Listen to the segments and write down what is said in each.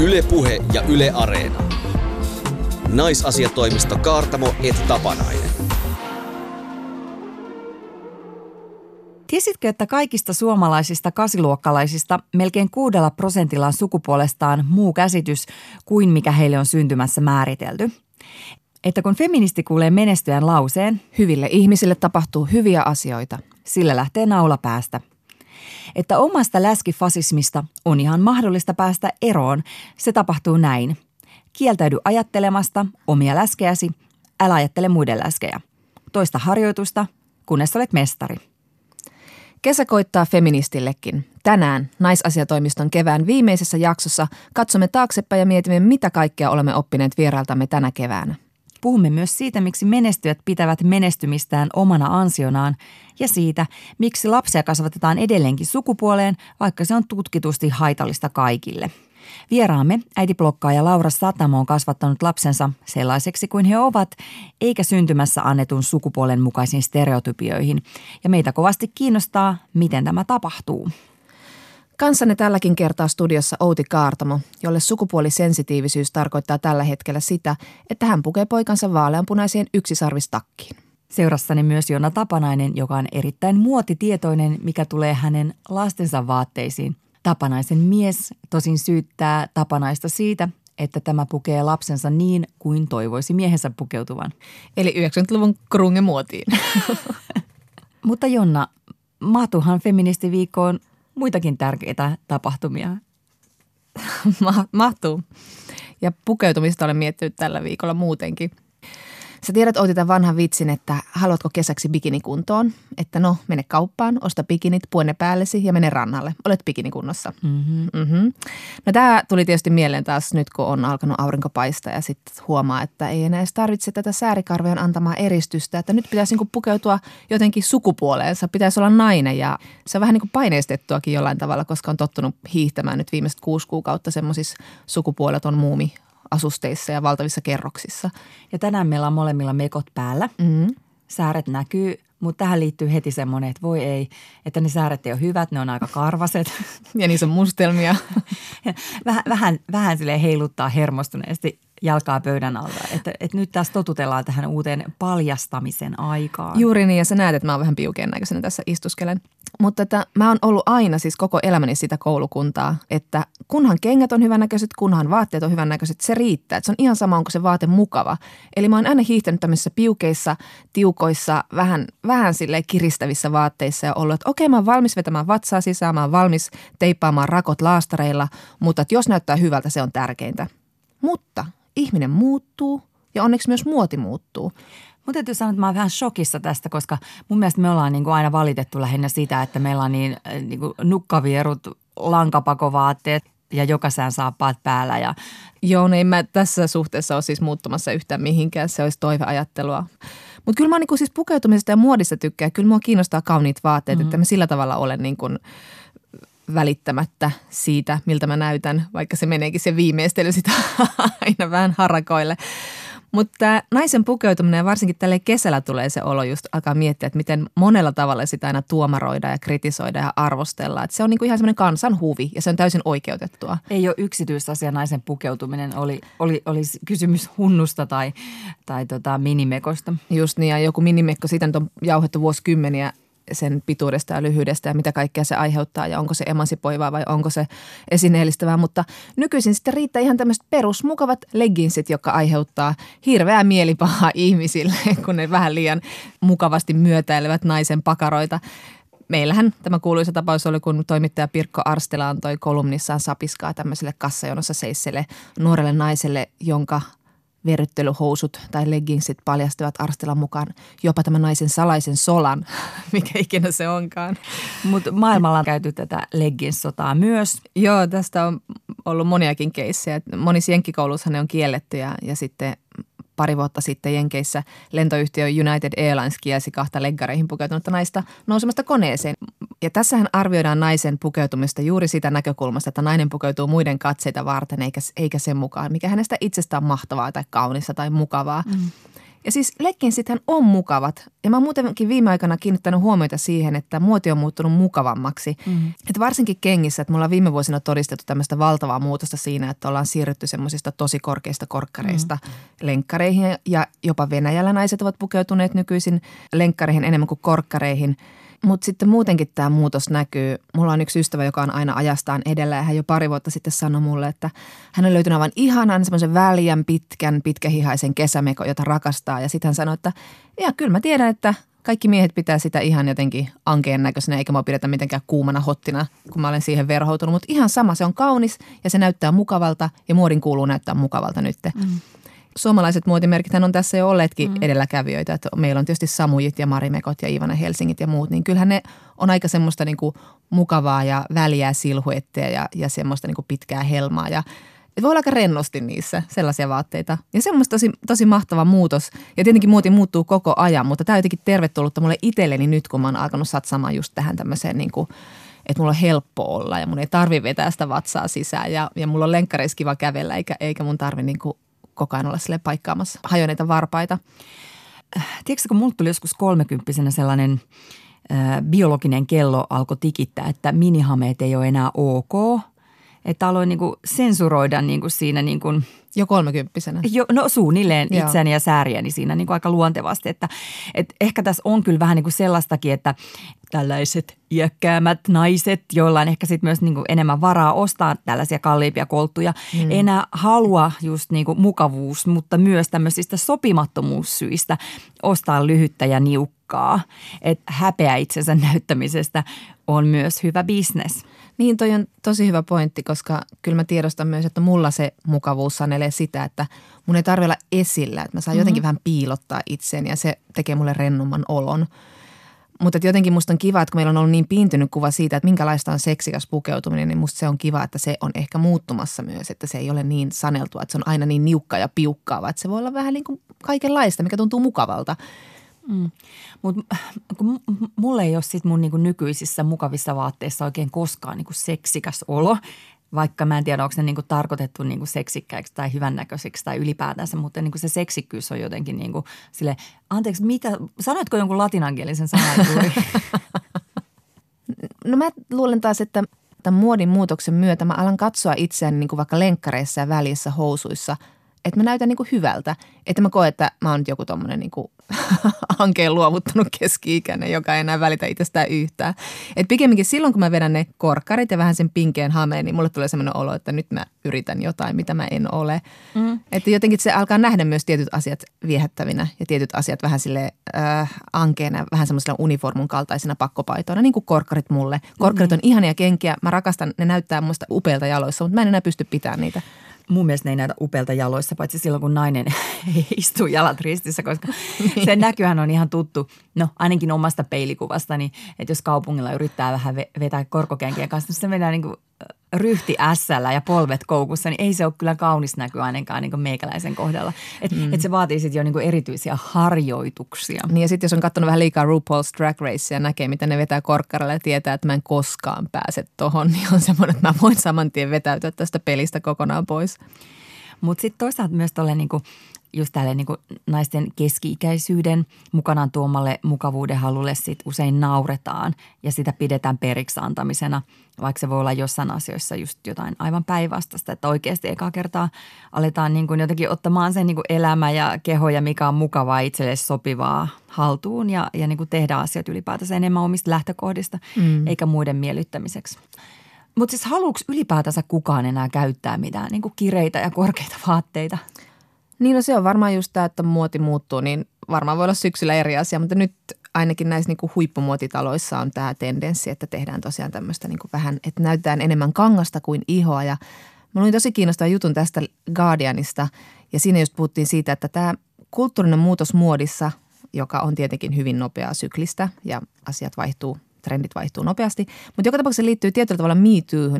Ylepuhe ja Yle Areena. Naisasiatoimisto Kaartamo et Tapanainen. Tiesitkö, että kaikista suomalaisista kasiluokkalaisista melkein kuudella prosentilla on sukupuolestaan muu käsitys kuin mikä heille on syntymässä määritelty? Että kun feministi kuulee menestyään lauseen, Hyville ihmisille tapahtuu hyviä asioita. sillä lähtee naula päästä. Että omasta läskifasismista on ihan mahdollista päästä eroon, se tapahtuu näin. Kieltäydy ajattelemasta omia läskeäsi, älä ajattele muiden läskejä. Toista harjoitusta, kunnes olet mestari. Kesä koittaa feministillekin. Tänään naisasiatoimiston kevään viimeisessä jaksossa katsomme taaksepäin ja mietimme, mitä kaikkea olemme oppineet vierailtamme tänä keväänä. Puhumme myös siitä, miksi menestyjät pitävät menestymistään omana ansionaan ja siitä, miksi lapsia kasvatetaan edelleenkin sukupuoleen, vaikka se on tutkitusti haitallista kaikille. Vieraamme äitiblokkaaja Laura Satamo on kasvattanut lapsensa sellaiseksi kuin he ovat, eikä syntymässä annetun sukupuolen mukaisiin stereotypioihin. Ja meitä kovasti kiinnostaa, miten tämä tapahtuu. Kanssanne tälläkin kertaa studiossa Outi Kaartamo, jolle sukupuolisensitiivisyys tarkoittaa tällä hetkellä sitä, että hän pukee poikansa vaaleanpunaiseen yksisarvistakkiin. Seurassani myös Jonna Tapanainen, joka on erittäin muotitietoinen, mikä tulee hänen lastensa vaatteisiin. Tapanaisen mies tosin syyttää Tapanaista siitä, että tämä pukee lapsensa niin kuin toivoisi miehensä pukeutuvan. Eli 90-luvun krunge muotiin. Mutta Jonna, mahtuuhan feministiviikkoon muitakin tärkeitä tapahtumia. Ma- mahtuu. Ja pukeutumista olen miettinyt tällä viikolla muutenkin. Sä tiedät Outi tämän vanhan vitsin, että haluatko kesäksi bikinikuntoon? Että no, mene kauppaan, osta bikinit, pue ne päällesi ja mene rannalle. Olet bikinikunnossa. Mm-hmm. Mm-hmm. No tämä tuli tietysti mieleen taas nyt, kun on alkanut aurinko paistaa ja sitten huomaa, että ei enää edes tarvitse tätä säärikarvojen antamaa eristystä. Että nyt pitäisi niinku pukeutua jotenkin sukupuoleensa, pitäisi olla nainen ja se on vähän niin kuin paineistettuakin jollain tavalla, koska on tottunut hiihtämään nyt viimeiset kuusi kuukautta semmoisissa sukupuoleton muumi asusteissa ja valtavissa kerroksissa. Ja tänään meillä on molemmilla mekot päällä. Mm. Sääret näkyy, mutta tähän liittyy heti semmoinen, että voi ei, että ne sääret ei ole hyvät, ne on aika karvaset. Ja niissä on mustelmia. vähän, vähän, vähän sille heiluttaa hermostuneesti jalkaa pöydän alta. Että, että nyt tässä totutellaan tähän uuteen paljastamisen aikaan. Juuri niin, ja sä näet, että mä oon vähän piukeen näköisenä tässä istuskelen. Mutta että mä oon ollut aina siis koko elämäni sitä koulukuntaa, että kunhan kengät on hyvännäköiset, kunhan vaatteet on hyvännäköiset, se riittää. Että se on ihan sama, onko se vaate mukava. Eli mä oon aina hiihtänyt tämmöisissä piukeissa, tiukoissa, vähän, vähän sille kiristävissä vaatteissa ja ollut, että okei, mä oon valmis vetämään vatsaa sisään, mä oon valmis teippaamaan rakot laastareilla, mutta jos näyttää hyvältä, se on tärkeintä. Mutta ihminen muuttuu ja onneksi myös muoti muuttuu. Mun täytyy sanoa, että mä oon vähän shokissa tästä, koska mun mielestä me ollaan niin kuin aina valitettu lähinnä sitä, että meillä on niin, äh, niin kuin nukkavierut, lankapakovaatteet ja jokasään saappaat päällä. Ja Joo, en mä tässä suhteessa ole siis muuttumassa yhtään mihinkään, se olisi toiveajattelua. Mutta kyllä mä niin siis pukeutumisesta ja muodista tykkään. Kyllä mua kiinnostaa kauniit vaatteet, mm-hmm. että mä sillä tavalla olen niin kuin välittämättä siitä, miltä mä näytän, vaikka se meneekin se viimeistely sitä aina vähän harakoille. Mutta naisen pukeutuminen ja varsinkin tälle kesällä tulee se olo just alkaa miettiä, että miten monella tavalla sitä aina tuomaroida ja kritisoida ja arvostella. Että se on niinku ihan semmoinen kansan huvi ja se on täysin oikeutettua. ei ole yksityisasia naisen pukeutuminen, oli, oli, oli kysymys hunnusta tai, tai tota minimekosta. Just niin ja joku minimekko, siitä nyt on jauhettu vuosikymmeniä sen pituudesta ja lyhyydestä ja mitä kaikkea se aiheuttaa ja onko se emansipoivaa vai onko se esineellistävää. Mutta nykyisin sitten riittää ihan tämmöiset perusmukavat legginsit, jotka aiheuttaa hirveää mielipahaa ihmisille, kun ne vähän liian mukavasti myötäilevät naisen pakaroita. Meillähän tämä kuuluisa tapaus oli, kun toimittaja Pirkko Arstela antoi kolumnissaan sapiskaa tämmöiselle kassajonossa seisselle nuorelle naiselle, jonka verryttelyhousut tai leggingsit paljastavat Arstelan mukaan jopa tämän naisen salaisen solan, mikä ikinä se onkaan. Mutta maailmalla on käyty tätä leggings-sotaa myös. Joo, tästä on ollut moniakin keissejä. Monissa jenkkikoulussahan ne on kielletty ja, ja sitten pari vuotta sitten Jenkeissä lentoyhtiö United Airlines kielsi kahta leggareihin pukeutunutta naista nousemasta koneeseen. Ja tässähän arvioidaan naisen pukeutumista juuri sitä näkökulmasta, että nainen pukeutuu muiden katseita varten eikä, eikä sen mukaan, mikä hänestä itsestään mahtavaa tai kaunista tai mukavaa. Mm. Ja siis sittenhän on mukavat. Ja mä oon muutenkin viime aikana kiinnittänyt huomiota siihen, että muoti on muuttunut mukavammaksi. Mm. Että varsinkin kengissä, että mulla on viime vuosina todistettu tämmöistä valtavaa muutosta siinä, että ollaan siirrytty semmoisista tosi korkeista korkkareista mm. lenkkareihin. Ja jopa Venäjällä naiset ovat pukeutuneet nykyisin lenkkareihin enemmän kuin korkkareihin – mutta sitten muutenkin tämä muutos näkyy. Mulla on yksi ystävä, joka on aina ajastaan edellä ja hän jo pari vuotta sitten sanoi mulle, että hän on löytynyt aivan ihanan semmoisen väljän, pitkän, pitkähihaisen kesämeko, jota rakastaa. Ja sitten hän sanoi, että ja kyllä mä tiedän, että kaikki miehet pitää sitä ihan jotenkin ankeen näköisenä, eikä mä pidetä mitenkään kuumana hottina, kun mä olen siihen verhoutunut. Mutta ihan sama, se on kaunis ja se näyttää mukavalta ja muodin kuuluu näyttää mukavalta nyt. Mm suomalaiset muotimerkit on tässä jo olleetkin mm. edelläkävijöitä. Että meillä on tietysti Samujit ja Marimekot ja Ivana Helsingit ja muut, niin kyllähän ne on aika semmoista niin kuin mukavaa ja väliä silhuetteja ja, ja semmoista niin kuin pitkää helmaa. Ja voi olla aika rennosti niissä sellaisia vaatteita. Ja semmoista tosi, tosi mahtava muutos. Ja tietenkin muoti muuttuu koko ajan, mutta tämä on jotenkin tervetullutta mulle itselleni nyt, kun mä oon alkanut satsaamaan just tähän tämmöiseen niin kuin, että mulla on helppo olla ja mun ei tarvi vetää sitä vatsaa sisään ja, ja mulla on lenkkareissa kiva kävellä eikä, eikä mun tarvi niin kuin koko ajan olla paikkaamassa hajoneita varpaita. Tiedätkö, kun mulla tuli joskus kolmekymppisenä sellainen äh, biologinen kello alkoi tikittää, että minihameet ei ole enää ok. Että aloin niinku sensuroida niinku siinä niinku – jo kolmekymppisenä? Jo, no suunnilleen Joo. itseäni ja sääriäni siinä niin kuin aika luontevasti. Että, et ehkä tässä on kyllä vähän niin kuin sellaistakin, että tällaiset iäkkäämät naiset, joilla on ehkä sitten myös niin kuin enemmän varaa ostaa tällaisia kalliimpia kolttuja, mm. enää halua just niin kuin mukavuus, mutta myös tämmöisistä sopimattomuussyistä ostaa lyhyttä ja niukkaa. Että häpeä itsensä näyttämisestä on myös hyvä bisnes. Niin, toi on tosi hyvä pointti, koska kyllä mä tiedostan myös, että mulla se mukavuus sanelee sitä, että mun ei tarvitse olla esillä, että mä saan mm-hmm. jotenkin vähän piilottaa itseäni ja se tekee mulle rennomman olon. Mutta jotenkin musta on kiva, että kun meillä on ollut niin piintynyt kuva siitä, että minkälaista on seksikäs pukeutuminen, niin musta se on kiva, että se on ehkä muuttumassa myös, että se ei ole niin saneltua, että se on aina niin niukka ja piukkaa, vaan että se voi olla vähän niin kuin kaikenlaista, mikä tuntuu mukavalta. Mm. Mutta mulle ei ole sit mun niinku nykyisissä mukavissa vaatteissa oikein koskaan niinku seksikäs olo, vaikka mä en tiedä, onko ne niinku tarkoitettu niinku seksikkäiksi tai hyvännäköisiksi tai ylipäätänsä, mutta niinku se seksikkyys on jotenkin niinku sille, anteeksi, mitä, sanoitko jonkun latinankielisen sanan no mä luulen taas, että tämän muodin muutoksen myötä mä alan katsoa itseäni niin kuin vaikka lenkkareissa ja välissä housuissa – että mä näytän niin kuin hyvältä. Että mä koen, että mä oon nyt joku tommonen niin kuin hankeen luovuttanut keski-ikäinen, joka ei enää välitä itsestään yhtään. Et pikemminkin silloin, kun mä vedän ne korkkarit ja vähän sen pinkeen hameen, niin mulle tulee sellainen olo, että nyt mä yritän jotain, mitä mä en ole. Mm. Että jotenkin se alkaa nähdä myös tietyt asiat viehättävinä ja tietyt asiat vähän sille äh, ankeena, vähän semmoisella uniformun kaltaisina pakkopaitoina, niin kuin korkkarit mulle. Korkkarit mm. on ihania kenkiä, mä rakastan, ne näyttää musta upeilta jaloissa, mutta mä en enää pysty pitämään niitä mun mielestä ne ei näytä upealta jaloissa, paitsi silloin kun nainen istuu jalat ristissä, koska niin. sen näkyhän on ihan tuttu, no ainakin omasta peilikuvastani, että jos kaupungilla yrittää vähän vetää korkokenkien kanssa, niin se menee niin kuin ryhti ässällä ja polvet koukussa, niin ei se ole kyllä kaunis näky ainakaan niin meikäläisen kohdalla. Että mm. et se vaatii sitten jo niin erityisiä harjoituksia. Niin ja sitten jos on katsonut vähän liikaa RuPaul's Drag Race ja näkee, miten ne vetää korkkaralla ja tietää, että mä en koskaan pääse tohon, niin on semmoinen, että mä voin saman tien vetäytyä tästä pelistä kokonaan pois. Mutta sitten toisaalta myös tuolle niinku just tälle niin naisten keski-ikäisyyden mukanaan tuomalle mukavuuden halulle sit usein nauretaan ja sitä pidetään periksi antamisena, vaikka se voi olla jossain asioissa just jotain aivan päinvastaista, että oikeasti eka kertaa aletaan niin kuin jotenkin ottamaan sen niin kuin elämä ja keho ja mikä on mukavaa itselle sopivaa haltuun ja, ja niin kuin tehdä asiat ylipäätänsä enemmän omista lähtökohdista mm. eikä muiden miellyttämiseksi. Mutta siis haluuks ylipäätänsä kukaan enää käyttää mitään niin kuin kireitä ja korkeita vaatteita – niin no se on varmaan just tämä, että muoti muuttuu, niin varmaan voi olla syksyllä eri asia, mutta nyt ainakin näissä niin kuin huippumuotitaloissa on tämä tendenssi, että tehdään tosiaan tämmöistä niin kuin vähän, että näytetään enemmän kangasta kuin ihoa ja Mä luin tosi kiinnostava jutun tästä Guardianista ja siinä just puhuttiin siitä, että tämä kulttuurinen muutos muodissa, joka on tietenkin hyvin nopeaa syklistä ja asiat vaihtuu trendit vaihtuu nopeasti. Mutta joka tapauksessa liittyy tietyllä tavalla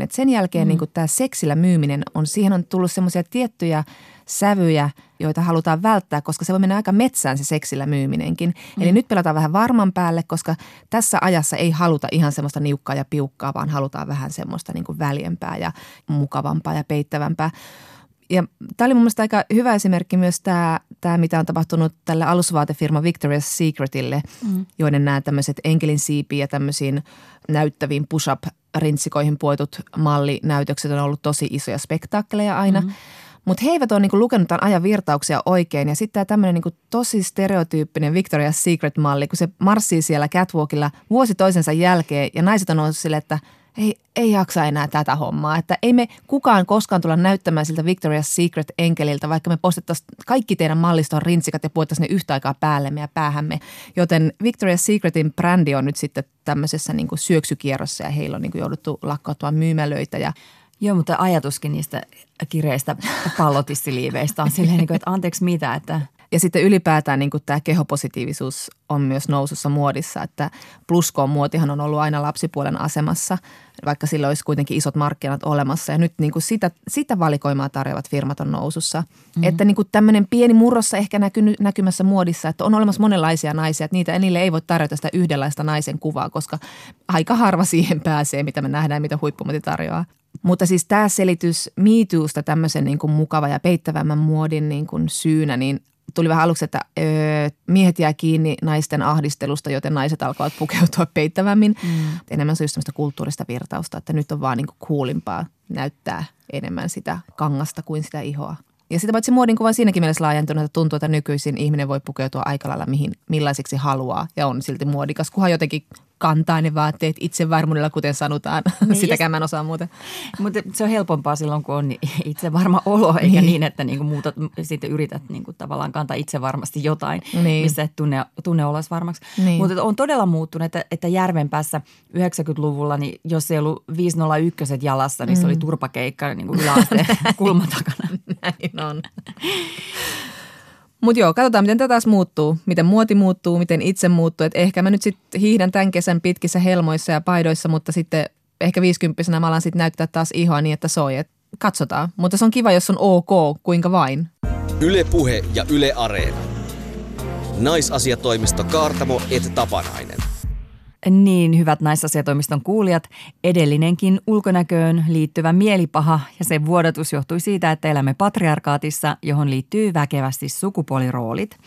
että sen jälkeen mm. niin tämä seksillä myyminen on, siihen on tullut semmoisia tiettyjä sävyjä, joita halutaan välttää, koska se voi mennä aika metsään se seksillä myyminenkin. Mm. Eli nyt pelataan vähän varman päälle, koska tässä ajassa ei haluta ihan semmoista niukkaa ja piukkaa, vaan halutaan vähän semmoista niin kuin väljempää ja mukavampaa ja peittävämpää. Ja tämä oli mun mielestä aika hyvä esimerkki myös tämä tämä, mitä on tapahtunut tälle alusvaatefirma Victoria's Secretille, mm. joiden nämä tämmöiset enkelin siipi ja tämmöisiin näyttäviin push-up rintsikoihin puetut mallinäytökset on ollut tosi isoja spektaakkeleja aina. Mm. Mutta he eivät ole niinku lukenut tämän ajan virtauksia oikein. Ja sitten tämä tämmöinen niinku tosi stereotyyppinen Victoria's Secret-malli, kun se marssii siellä catwalkilla vuosi toisensa jälkeen ja naiset on ollut sille, että – ei, ei jaksa enää tätä hommaa. Että ei me kukaan koskaan tulla näyttämään siltä Victoria's Secret-enkeliltä, vaikka me postettaisiin kaikki teidän malliston rintsikat ja puettaisiin ne yhtä aikaa päällemme ja päähämme. Joten Victoria's Secretin brändi on nyt sitten tämmöisessä niin kuin syöksykierrossa ja heillä on niin kuin jouduttu lakkautua myymälöitä ja Joo, mutta ajatuskin niistä kireistä pallotissiliiveistä on silleen, niin että anteeksi mitä, että ja sitten ylipäätään niin kuin tämä kehopositiivisuus on myös nousussa muodissa, että pluskoon muotihan on ollut aina lapsipuolen asemassa, vaikka sillä olisi kuitenkin isot markkinat olemassa. Ja nyt niin kuin sitä, sitä valikoimaa tarjoavat firmat on nousussa. Mm-hmm. Että niin kuin tämmöinen pieni murrossa ehkä näky, näkymässä muodissa, että on olemassa monenlaisia naisia, että niitä, niille ei voi tarjota sitä yhdenlaista naisen kuvaa, koska aika harva siihen pääsee, mitä me nähdään, mitä huippumuoti tarjoaa. Mutta siis tämä selitys MeToosta tämmöisen niin kuin mukava ja peittävämmän muodin niin kuin syynä, niin tuli vähän aluksi, että öö, miehet jää kiinni naisten ahdistelusta, joten naiset alkavat pukeutua peittävämmin. Mm. Enemmän se on just kulttuurista virtausta, että nyt on vaan niin kuulimpaa näyttää enemmän sitä kangasta kuin sitä ihoa. Ja sitä paitsi muodin kuva siinäkin mielessä laajentunut, että tuntuu, että nykyisin ihminen voi pukeutua aika lailla mihin, millaisiksi haluaa ja on silti muodikas, kunhan jotenkin kantaa ne vaatteet itsevarmuudella, kuten sanotaan. Niin, Sitäkään mä en osaa muuten. Mutta se on helpompaa silloin, kun on itse varma olo, eikä niin, niin että niinku muutat, sitten yrität niinku tavallaan kantaa itse varmasti jotain, niin. missä et tunne, tunne olas varmaksi. Niin. Mutta on todella muuttunut, että, että Järvenpäässä 90-luvulla, niin jos ei ollut 501 jalassa, niin mm. se oli mm. turpakeikka niin kuin yläasteen kulman takana. Näin on. Mutta joo, katsotaan miten tätä taas muuttuu, miten muoti muuttuu, miten itse muuttuu. Et ehkä mä nyt sitten hiihdän tämän kesän pitkissä helmoissa ja paidoissa, mutta sitten ehkä 50 mä alan sitten näyttää taas ihoa niin, että soi. Et katsotaan, mutta se on kiva, jos on ok, kuinka vain. Yle Puhe ja Yle Areena. Naisasiatoimisto Kaartamo et Tapanainen. Niin, hyvät naisasiatoimiston kuulijat, edellinenkin ulkonäköön liittyvä mielipaha ja sen vuodatus johtui siitä, että elämme patriarkaatissa, johon liittyy väkevästi sukupuoliroolit.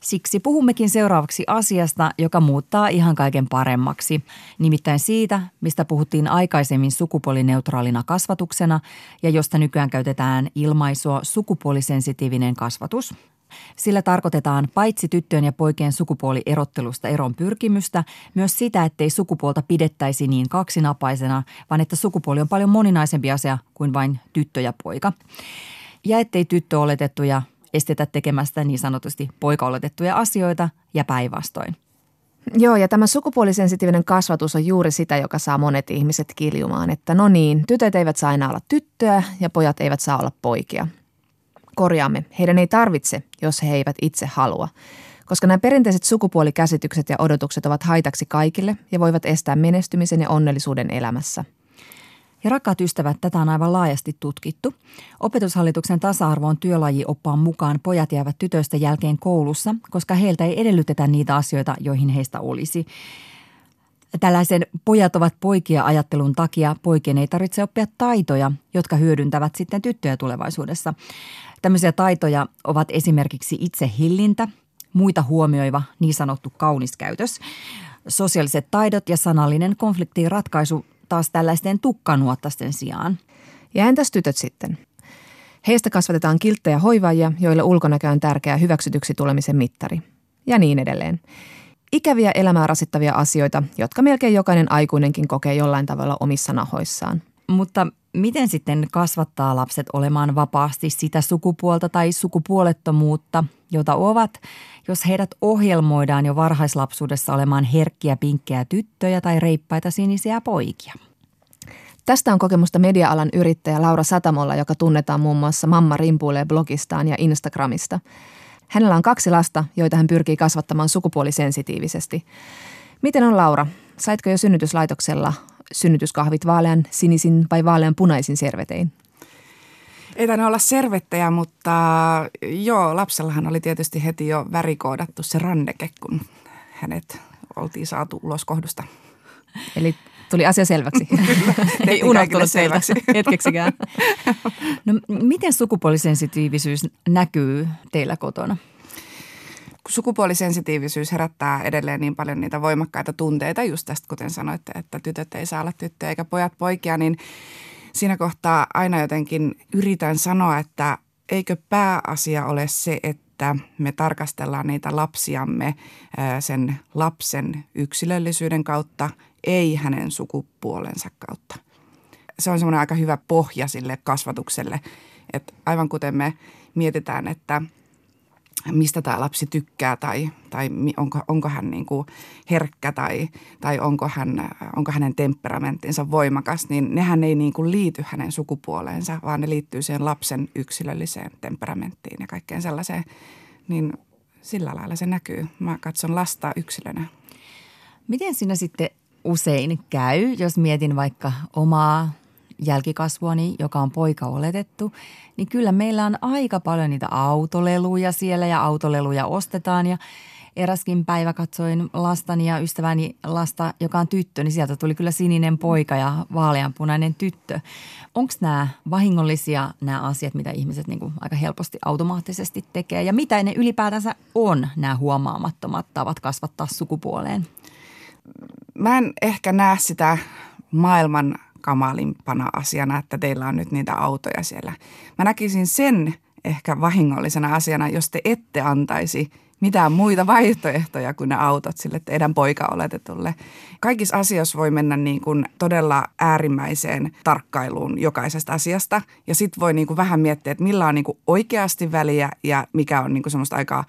Siksi puhummekin seuraavaksi asiasta, joka muuttaa ihan kaiken paremmaksi. Nimittäin siitä, mistä puhuttiin aikaisemmin sukupuolineutraalina kasvatuksena ja josta nykyään käytetään ilmaisua sukupuolisensitiivinen kasvatus – sillä tarkoitetaan paitsi tyttöjen ja poikien sukupuolierottelusta eron pyrkimystä, myös sitä, ettei sukupuolta pidettäisi niin kaksinapaisena, vaan että sukupuoli on paljon moninaisempi asia kuin vain tyttö ja poika. Ja ettei tyttö oletettuja estetä tekemästä niin sanotusti poika-oletettuja asioita ja päinvastoin. Joo, ja tämä sukupuolisensitiivinen kasvatus on juuri sitä, joka saa monet ihmiset kiljumaan, että no niin, tytöt eivät saa aina olla tyttöä ja pojat eivät saa olla poikia – korjaamme, heidän ei tarvitse, jos he eivät itse halua. Koska nämä perinteiset sukupuolikäsitykset ja odotukset ovat haitaksi kaikille ja voivat estää menestymisen ja onnellisuuden elämässä. Ja rakkaat ystävät, tätä on aivan laajasti tutkittu. Opetushallituksen tasa-arvoon oppaan mukaan pojat jäävät tytöistä jälkeen koulussa, koska heiltä ei edellytetä niitä asioita, joihin heistä olisi. Tällaisen pojat ovat poikia ajattelun takia poikien ei tarvitse oppia taitoja, jotka hyödyntävät sitten tyttöjä tulevaisuudessa. Tämmöisiä taitoja ovat esimerkiksi itsehillintä, muita huomioiva niin sanottu kaunis käytös, sosiaaliset taidot ja sanallinen konfliktiin ratkaisu taas tällaisten tukkanuottasten sijaan. Ja entäs tytöt sitten? Heistä kasvatetaan kilttejä hoivaajia, joille ulkonäkö on tärkeä hyväksytyksi tulemisen mittari. Ja niin edelleen. Ikäviä elämää rasittavia asioita, jotka melkein jokainen aikuinenkin kokee jollain tavalla omissa nahoissaan. Mutta miten sitten kasvattaa lapset olemaan vapaasti sitä sukupuolta tai sukupuolettomuutta, jota ovat, jos heidät ohjelmoidaan jo varhaislapsuudessa olemaan herkkiä pinkkejä tyttöjä tai reippaita sinisiä poikia? Tästä on kokemusta media-alan yrittäjä Laura Satamolla, joka tunnetaan muun muassa Mamma rimpuilee blogistaan ja Instagramista. Hänellä on kaksi lasta, joita hän pyrkii kasvattamaan sukupuolisensitiivisesti. Miten on Laura? Saitko jo synnytyslaitoksella synnytyskahvit vaalean sinisin vai vaalean punaisin servetein? Ei tainnut olla servettejä, mutta joo, lapsellahan oli tietysti heti jo värikoodattu se ranneke, kun hänet oltiin saatu ulos kohdusta. Eli Tuli asia selväksi. Ei unohtunut selväksi. hetkeksikään. No, miten sukupuolisensitiivisyys näkyy teillä kotona? sukupuolisensitiivisyys herättää edelleen niin paljon niitä voimakkaita tunteita, just tästä kuten sanoitte, että tytöt ei saa olla tyttöjä eikä pojat poikia, niin siinä kohtaa aina jotenkin yritän sanoa, että eikö pääasia ole se, että me tarkastellaan niitä lapsiamme sen lapsen yksilöllisyyden kautta, ei hänen sukupuolensa kautta. Se on semmoinen aika hyvä pohja sille kasvatukselle, että aivan kuten me mietitään, että – mistä tämä lapsi tykkää tai, tai onko, onko hän niin kuin herkkä tai, tai onko, hän, onko hänen temperamenttinsa voimakas, niin nehän ei niin kuin liity hänen sukupuoleensa, vaan ne liittyy siihen lapsen yksilölliseen temperamenttiin ja kaikkeen sellaiseen. Niin sillä lailla se näkyy. Mä katson lasta yksilönä. Miten sinä sitten usein käy, jos mietin vaikka omaa jälkikasvuani, joka on poika oletettu, niin kyllä meillä on aika paljon niitä autoleluja siellä ja autoleluja ostetaan ja eräskin päivä katsoin lastani ja ystäväni lasta, joka on tyttö, niin sieltä tuli kyllä sininen poika ja vaaleanpunainen tyttö. Onko nämä vahingollisia nämä asiat, mitä ihmiset niin aika helposti automaattisesti tekee ja mitä ne ylipäätänsä on nämä huomaamattomat tavat kasvattaa sukupuoleen? Mä en ehkä näe sitä maailman kamalimpana asiana, että teillä on nyt niitä autoja siellä. Mä näkisin sen ehkä vahingollisena asiana, jos te ette antaisi mitään muita vaihtoehtoja kuin ne autot sille teidän poika-oletetulle. Kaikissa asioissa voi mennä niin kuin todella äärimmäiseen tarkkailuun jokaisesta asiasta ja sitten voi niin kuin vähän miettiä, että millä on niin kuin oikeasti väliä ja mikä on niin kuin semmoista aika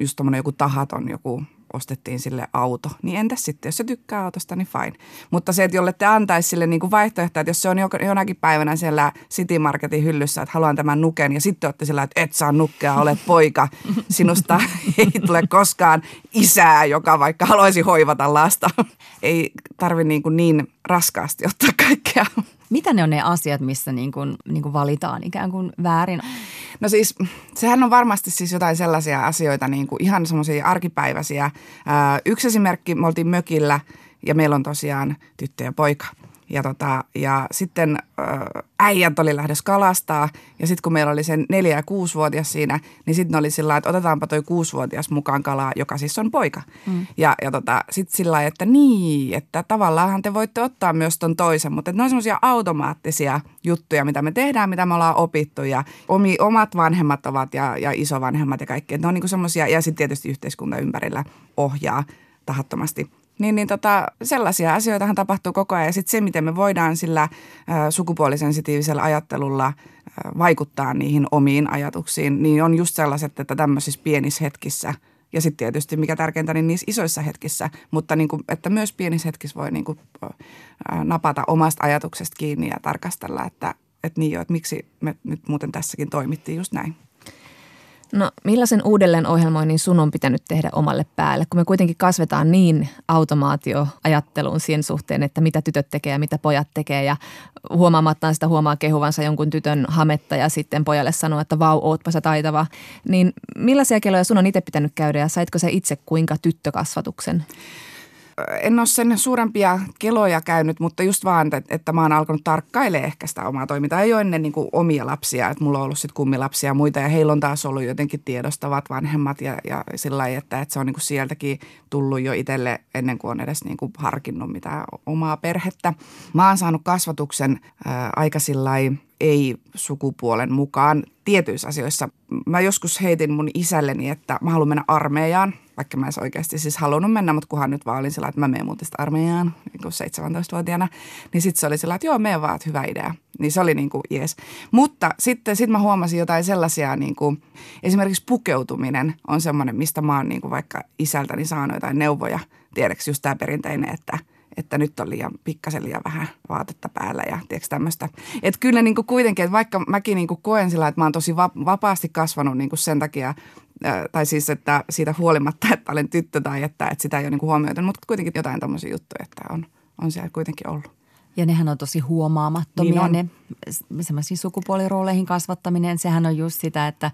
just tuommoinen joku tahaton joku ostettiin sille auto. Niin entäs sitten, jos se tykkää autosta, niin fine. Mutta se, että jolle te antaisi sille niin kuin vaihtoehto, että jos se on jonakin päivänä siellä City Marketin hyllyssä, että haluan tämän nuken, ja sitten olette sillä, että et saa nukkea, olet poika. Sinusta ei tule koskaan isää, joka vaikka haluaisi hoivata lasta. Ei tarvi niin, kuin niin raskaasti ottaa kaikkea. Mitä ne on ne asiat, missä niin kuin, niin kuin valitaan ikään kuin väärin? No siis sehän on varmasti siis jotain sellaisia asioita niin kuin ihan semmoisia arkipäiväisiä. yksi esimerkki, me oltiin mökillä ja meillä on tosiaan tyttö ja poika – ja, tota, ja sitten äh, äijät oli lähdössä kalastaa ja sitten kun meillä oli sen neljä- ja kuusivuotias siinä, niin sitten oli sillä että otetaanpa toi kuusivuotias mukaan kalaa, joka siis on poika. Mm. Ja, ja tota, sitten sillä että niin, että tavallaan te voitte ottaa myös ton toisen, mutta ne on semmoisia automaattisia juttuja, mitä me tehdään, mitä me ollaan opittu ja omi, omat vanhemmat ovat ja, ja isovanhemmat ja kaikki. Ne on niinku semmoisia, ja sitten tietysti yhteiskunta ympärillä ohjaa tahattomasti – niin, niin tota, sellaisia asioitahan tapahtuu koko ajan. Ja sitten se, miten me voidaan sillä ä, sukupuolisensitiivisellä ajattelulla vaikuttaa niihin omiin ajatuksiin, niin on just sellaiset, että tämmöisissä pienissä hetkissä – ja sitten tietysti, mikä tärkeintä, niin niissä isoissa hetkissä, mutta niin kuin, että myös pienissä hetkissä voi niin kuin, napata omasta ajatuksesta kiinni ja tarkastella, että, että niin jo, että miksi me nyt muuten tässäkin toimittiin just näin. No millaisen uudelleen ohjelmoinnin sun on pitänyt tehdä omalle päälle, kun me kuitenkin kasvetaan niin automaatioajatteluun siihen suhteen, että mitä tytöt tekee ja mitä pojat tekee ja huomaamattaan sitä huomaa kehuvansa jonkun tytön hametta ja sitten pojalle sanoo, että vau, ootpa sä taitava. Niin millaisia keloja sun on itse pitänyt käydä ja saitko sä itse kuinka tyttökasvatuksen? En ole sen suurempia keloja käynyt, mutta just vaan, että, että mä oon alkanut tarkkailemaan ehkä sitä omaa toimintaa. Ei ole ennen niin kuin omia lapsia, että mulla on ollut sitten kummilapsia ja muita ja heillä on taas ollut jotenkin tiedostavat vanhemmat ja, ja sillä lailla, että, että se on niin kuin sieltäkin tullut jo itselle ennen kuin on edes niin kuin harkinnut mitään omaa perhettä. Mä oon saanut kasvatuksen ää, aika sillä ei sukupuolen mukaan tietyissä asioissa. Mä joskus heitin mun isälleni, että mä haluan mennä armeijaan, vaikka mä en oikeasti siis halunnut mennä, mutta kunhan nyt vaan olin sillä, että mä menen muuten armeijaan niin kuin 17-vuotiaana, niin sitten se oli sillä, että joo, mene vaan, että hyvä idea. Niin se oli niin kuin jees. Mutta sitten sit mä huomasin jotain sellaisia, niin kuin, esimerkiksi pukeutuminen on semmoinen, mistä mä oon niin kuin vaikka isältäni saanut jotain neuvoja. Tiedäks just tämä perinteinen, että – että nyt on liian pikkasen liian vähän vaatetta päällä ja tiedätkö tämmöistä. Että kyllä niin kuin kuitenkin, että vaikka mäkin niin kuin koen sillä, että mä oon tosi vapaasti kasvanut niin kuin sen takia, tai siis että siitä huolimatta, että olen tyttö tai että, että sitä ei ole niin kuin huomioitu, mutta kuitenkin jotain tämmöisiä juttuja, että on, on siellä kuitenkin ollut. Ja nehän on tosi huomaamattomia Niin on. ne semmoisiin sukupuolirooleihin kasvattaminen. Sehän on just sitä, että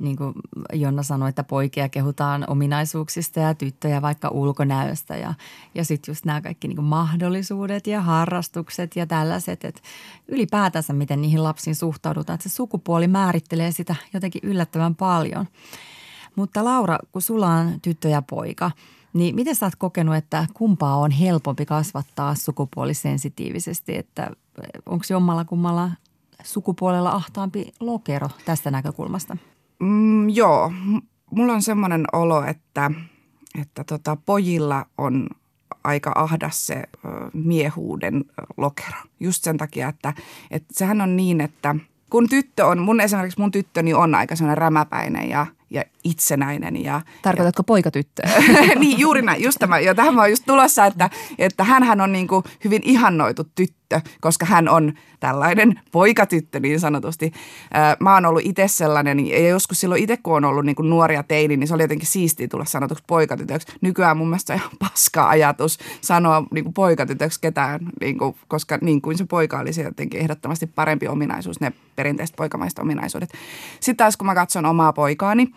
niin kuin Jonna sanoi, että poikia kehutaan ominaisuuksista ja tyttöjä vaikka ulkonäöstä. Ja, ja sitten just nämä kaikki niin kuin mahdollisuudet ja harrastukset ja tällaiset. Että ylipäätänsä miten niihin lapsiin suhtaudutaan. Että se sukupuoli määrittelee sitä jotenkin yllättävän paljon. Mutta Laura, kun sulla on tyttö ja poika, niin miten sä oot kokenut, että kumpaa on helpompi kasvattaa sukupuolisensitiivisesti? Että onko jommalla kummalla sukupuolella ahtaampi lokero tästä näkökulmasta? Mm, joo, mulla on semmoinen olo, että, että tota, pojilla on aika ahdas se miehuuden lokero. Just sen takia, että, että sehän on niin, että kun tyttö on, mun esimerkiksi mun tyttöni on aika sellainen rämäpäinen ja, ja itsenäinen ja, Tarkoitatko poikatyttöä? niin, juuri näin, just tämä. Ja tähän mä oon just tulossa, että, että hänhän on niin kuin hyvin ihannoitu tyttö, koska hän on tällainen poikatyttö niin sanotusti. Mä oon ollut itse sellainen, ja joskus silloin itse kun on ollut niin kuin nuoria teini, niin se oli jotenkin siistiä tulla sanotuksi poikatytöksi. Nykyään mun mielestä on ihan paska ajatus sanoa niin kuin poikatytöksi ketään, niin kuin, koska niin kuin se poika oli se jotenkin ehdottomasti parempi ominaisuus, ne perinteiset poikamaiset ominaisuudet. Sitten taas kun mä katson omaa poikaani,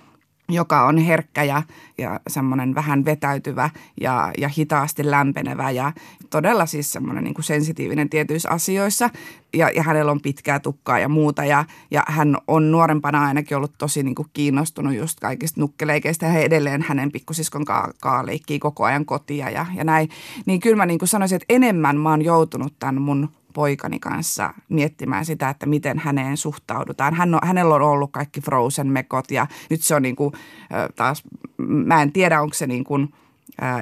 joka on herkkä ja, ja semmoinen vähän vetäytyvä ja, ja hitaasti lämpenevä ja todella siis semmoinen niin sensitiivinen tietyissä asioissa. Ja, ja hänellä on pitkää tukkaa ja muuta ja, ja hän on nuorempana ainakin ollut tosi niin kuin kiinnostunut just kaikista nukkeleikeistä ja edelleen hänen pikkusiskon kaa, kaa leikkii koko ajan kotia ja, ja näin. Niin kyllä mä niin kuin sanoisin, että enemmän mä oon joutunut tämän mun poikani kanssa miettimään sitä, että miten häneen suhtaudutaan. Hän on, hänellä on ollut kaikki Frozen-mekot ja nyt se on niin kuin, taas, mä en tiedä onko se niin kuin,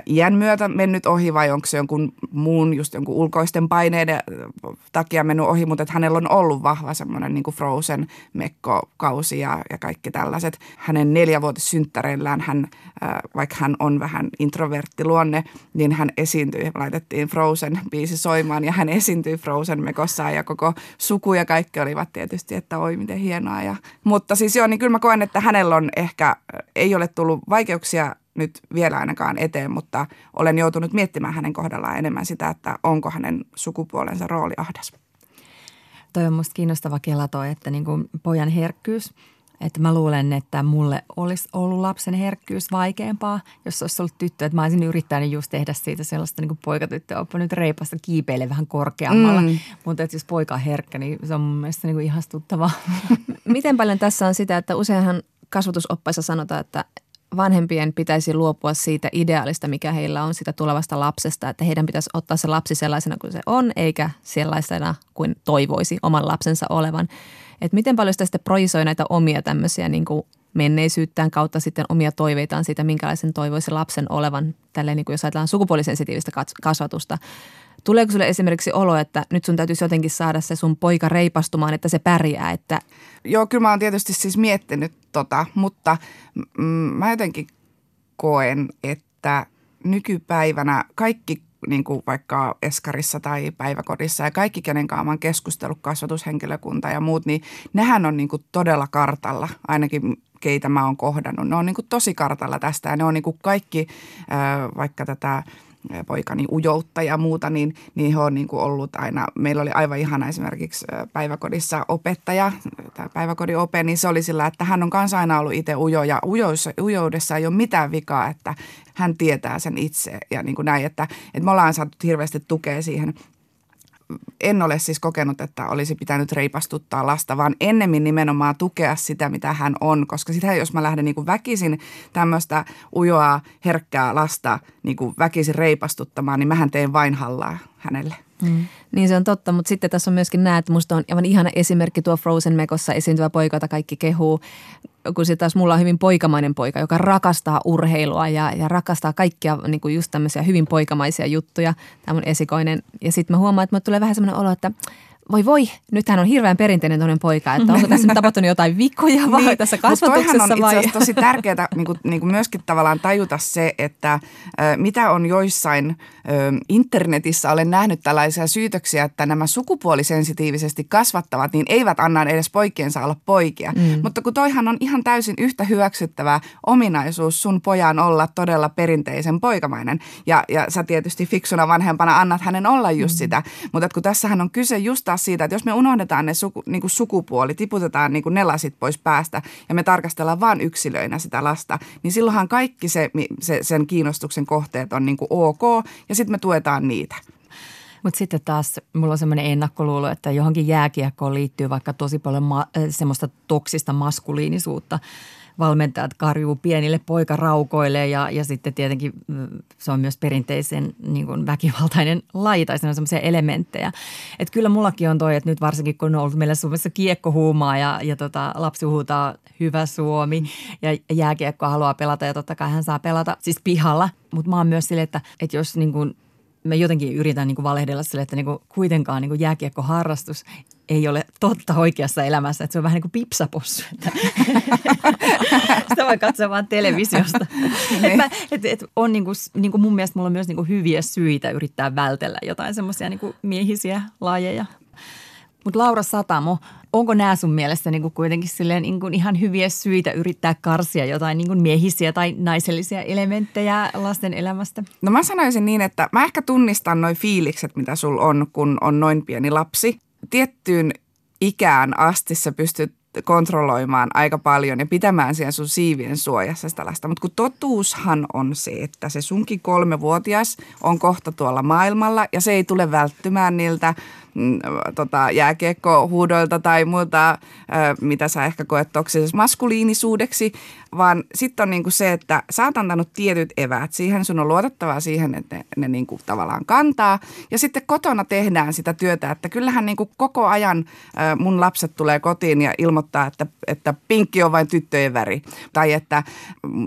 iän myötä mennyt ohi vai onko se jonkun muun, just jonkun ulkoisten paineiden takia mennyt ohi, mutta että hänellä on ollut vahva semmoinen niin Frozen mekkokausi ja, ja kaikki tällaiset. Hänen neljävuotissynttäreillään hän, vaikka hän on vähän introvertti luonne, niin hän esiintyi, laitettiin Frozen-biisi soimaan ja hän esiintyi Frozen mekossaan ja koko suku ja kaikki olivat tietysti, että oi miten hienoa. Ja, mutta siis joo, niin kyllä mä koen, että hänellä on ehkä, ei ole tullut vaikeuksia nyt vielä ainakaan eteen, mutta olen joutunut miettimään hänen kohdallaan enemmän sitä, että onko hänen sukupuolensa rooli ahdas. Toi on musta kiinnostava kela toi, että niin kuin pojan herkkyys. Että mä luulen, että mulle olisi ollut lapsen herkkyys vaikeampaa, jos olisi ollut tyttö. Että mä olisin yrittänyt just tehdä siitä sellaista niin kuin poikatyttöä, oppa nyt reipasta kiipeille vähän korkeammalla. Mm. Mutta että jos poika on herkkä, niin se on mun mielestä niin kuin ihastuttavaa. Miten paljon tässä on sitä, että useinhan kasvatusoppaissa sanotaan, että vanhempien pitäisi luopua siitä ideaalista, mikä heillä on sitä tulevasta lapsesta, että heidän pitäisi ottaa se lapsi sellaisena kuin se on, eikä sellaisena kuin toivoisi oman lapsensa olevan. Et miten paljon sitä sitten projisoi näitä omia tämmöisiä niin kuin menneisyyttään kautta sitten omia toiveitaan siitä, minkälaisen toivoisi lapsen olevan, tälleen niin kuin jos ajatellaan sukupuolisensitiivistä kasvatusta. Tuleeko sulle esimerkiksi olo, että nyt sun täytyisi jotenkin saada se sun poika reipastumaan, että se pärjää, että Joo, kyllä mä oon tietysti siis miettinyt tota, mutta mm, mä jotenkin koen, että nykypäivänä kaikki niin kuin vaikka Eskarissa tai päiväkodissa ja kaikki, kenen kanssa oon keskustellut, kasvatushenkilökunta ja muut, niin nehän on niin kuin todella kartalla, ainakin keitä mä oon kohdannut. Ne on niin kuin tosi kartalla tästä ja ne on niin kuin kaikki, vaikka tätä poikani ujoutta ja muuta, niin, niin he on niin kuin ollut aina, meillä oli aivan ihana esimerkiksi päiväkodissa opettaja, tämä päiväkodin ope, niin se oli sillä, että hän on kanssa aina ollut itse ujo ja ujoudessa, ujoudessa ei ole mitään vikaa, että hän tietää sen itse ja niin kuin näin, että, että me ollaan saatu hirveästi tukea siihen en ole siis kokenut, että olisi pitänyt reipastuttaa lasta, vaan ennemmin nimenomaan tukea sitä, mitä hän on. Koska sitä, jos mä lähden niin kuin väkisin tämmöistä ujoa, herkkää lasta niin kuin väkisin reipastuttamaan, niin mähän teen vain hallaa hänelle. Mm. Niin se on totta, mutta sitten tässä on myöskin nämä, että musta on aivan ihana esimerkki tuo Frozen Mekossa esiintyvä poika, jota kaikki kehuu. Kun sitten taas mulla on hyvin poikamainen poika, joka rakastaa urheilua ja, ja rakastaa kaikkia niin kuin just tämmöisiä hyvin poikamaisia juttuja. Tämä on esikoinen. Ja sitten mä huomaan, että mulle tulee vähän semmoinen olo, että voi voi, nythän on hirveän perinteinen toinen poika, että onko tässä nyt tapahtunut jotain vikoja vai niin, tässä kasvatuksessa on vai? itse tosi tärkeää niin kuin, niin kuin myöskin tavallaan tajuta se, että äh, mitä on joissain äh, internetissä olen nähnyt tällaisia syytöksiä, että nämä sukupuolisensitiivisesti kasvattavat, niin eivät anna edes poikiensa olla poikia. Mm. Mutta kun toihan on ihan täysin yhtä hyväksyttävä ominaisuus sun pojan olla todella perinteisen poikamainen. Ja, ja sä tietysti fiksuna vanhempana annat hänen olla just mm. sitä. Mutta kun tässähän on kyse just taas siitä, että jos me unohdetaan ne suku, niin kuin sukupuoli, tiputetaan niin kuin ne lasit pois päästä ja me tarkastellaan vain yksilöinä sitä lasta, niin silloinhan kaikki se, se sen kiinnostuksen kohteet on niin kuin ok ja sitten me tuetaan niitä. Mutta sitten taas mulla on semmoinen ennakkoluulo, että johonkin jääkiekkoon liittyy vaikka tosi paljon ma- semmoista toksista maskuliinisuutta – valmentajat karjuu pienille poikaraukoille ja, ja sitten tietenkin mm, se on myös perinteisen niin kuin väkivaltainen laji tai semmoisia elementtejä. Että kyllä mullakin on toi, että nyt varsinkin kun on ollut meillä Suomessa kiekkohuumaa ja, ja tota, lapsi huutaa hyvä Suomi ja jääkiekkoa haluaa pelata ja totta kai hän saa pelata siis pihalla. Mutta mä oon myös sille, että, että jos niin kuin mä jotenkin yritän niin kuin valehdella sille, että niin kuin kuitenkaan niin kuin jääkiekkoharrastus ei ole totta oikeassa elämässä. Että se on vähän niin kuin pipsapossu. Että sitä voi katsoa vaan televisiosta. Niin. et mä, et, et on niin kuin, niin kuin mun mielestä mulla on myös niin kuin hyviä syitä yrittää vältellä jotain semmoisia niin miehisiä lajeja. Mutta Laura Satamo, onko nämä sun mielestä niin kuin kuitenkin silleen niin kuin ihan hyviä syitä yrittää karsia jotain niin kuin miehisiä tai naisellisia elementtejä lasten elämästä? No mä sanoisin niin, että mä ehkä tunnistan noin fiilikset, mitä sul on, kun on noin pieni lapsi. Tiettyyn ikään asti sä pystyt kontrolloimaan aika paljon ja pitämään siihen sun siivien suojassa sitä lasta. Mutta kun totuushan on se, että se sunkin kolmevuotias on kohta tuolla maailmalla ja se ei tule välttymään niiltä tota, jääkiekkohuudoilta tai muuta, mitä sä ehkä koet toksisessa maskuliinisuudeksi, vaan sitten on niinku se, että sä oot antanut tietyt eväät siihen, sun on luotettavaa siihen, että ne, ne niinku tavallaan kantaa. Ja sitten kotona tehdään sitä työtä, että kyllähän niinku koko ajan mun lapset tulee kotiin ja ilmoittaa, että, että pinkki on vain tyttöjen väri. Tai että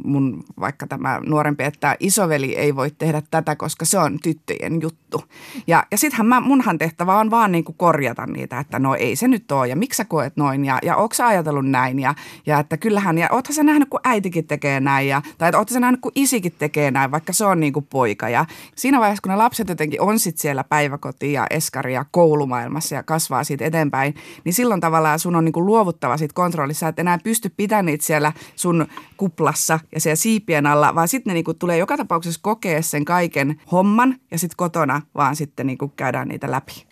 mun vaikka tämä nuorempi, että isoveli ei voi tehdä tätä, koska se on tyttöjen juttu. Ja, ja sittenhän mä, munhan tehtävä on vaan niin kuin korjata niitä, että no ei se nyt ole ja miksi sä koet noin ja, ja onko sä ajatellut näin ja, ja että kyllähän ja oothan sä nähnyt kun äitikin tekee näin ja, tai että oothan sä nähnyt kun isikin tekee näin, vaikka se on niin kuin poika ja siinä vaiheessa kun ne lapset jotenkin on sit siellä päiväkoti ja eskari ja koulumaailmassa ja kasvaa siitä eteenpäin, niin silloin tavallaan sun on niin kuin luovuttava siitä kontrollissa, että enää pysty pitämään niitä siellä sun kuplassa ja siellä siipien alla, vaan sitten ne niin kuin tulee joka tapauksessa kokea sen kaiken homman ja sitten kotona vaan sitten niin kuin käydään niitä läpi.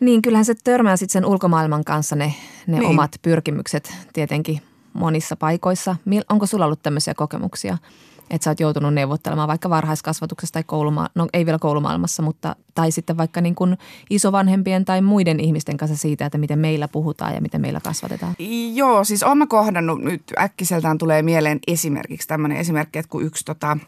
Niin, kyllähän se törmää sitten sen ulkomaailman kanssa ne, ne niin. omat pyrkimykset tietenkin monissa paikoissa. Onko sulla ollut tämmöisiä kokemuksia, että sä oot joutunut neuvottelemaan vaikka varhaiskasvatuksessa tai kouluma- no ei vielä koulumaailmassa, mutta tai sitten vaikka niin kuin isovanhempien tai muiden ihmisten kanssa siitä, että miten meillä puhutaan ja miten meillä kasvatetaan? Joo, siis olen kohdannut, nyt äkkiseltään tulee mieleen esimerkiksi tämmöinen esimerkki, että kun yksi tota –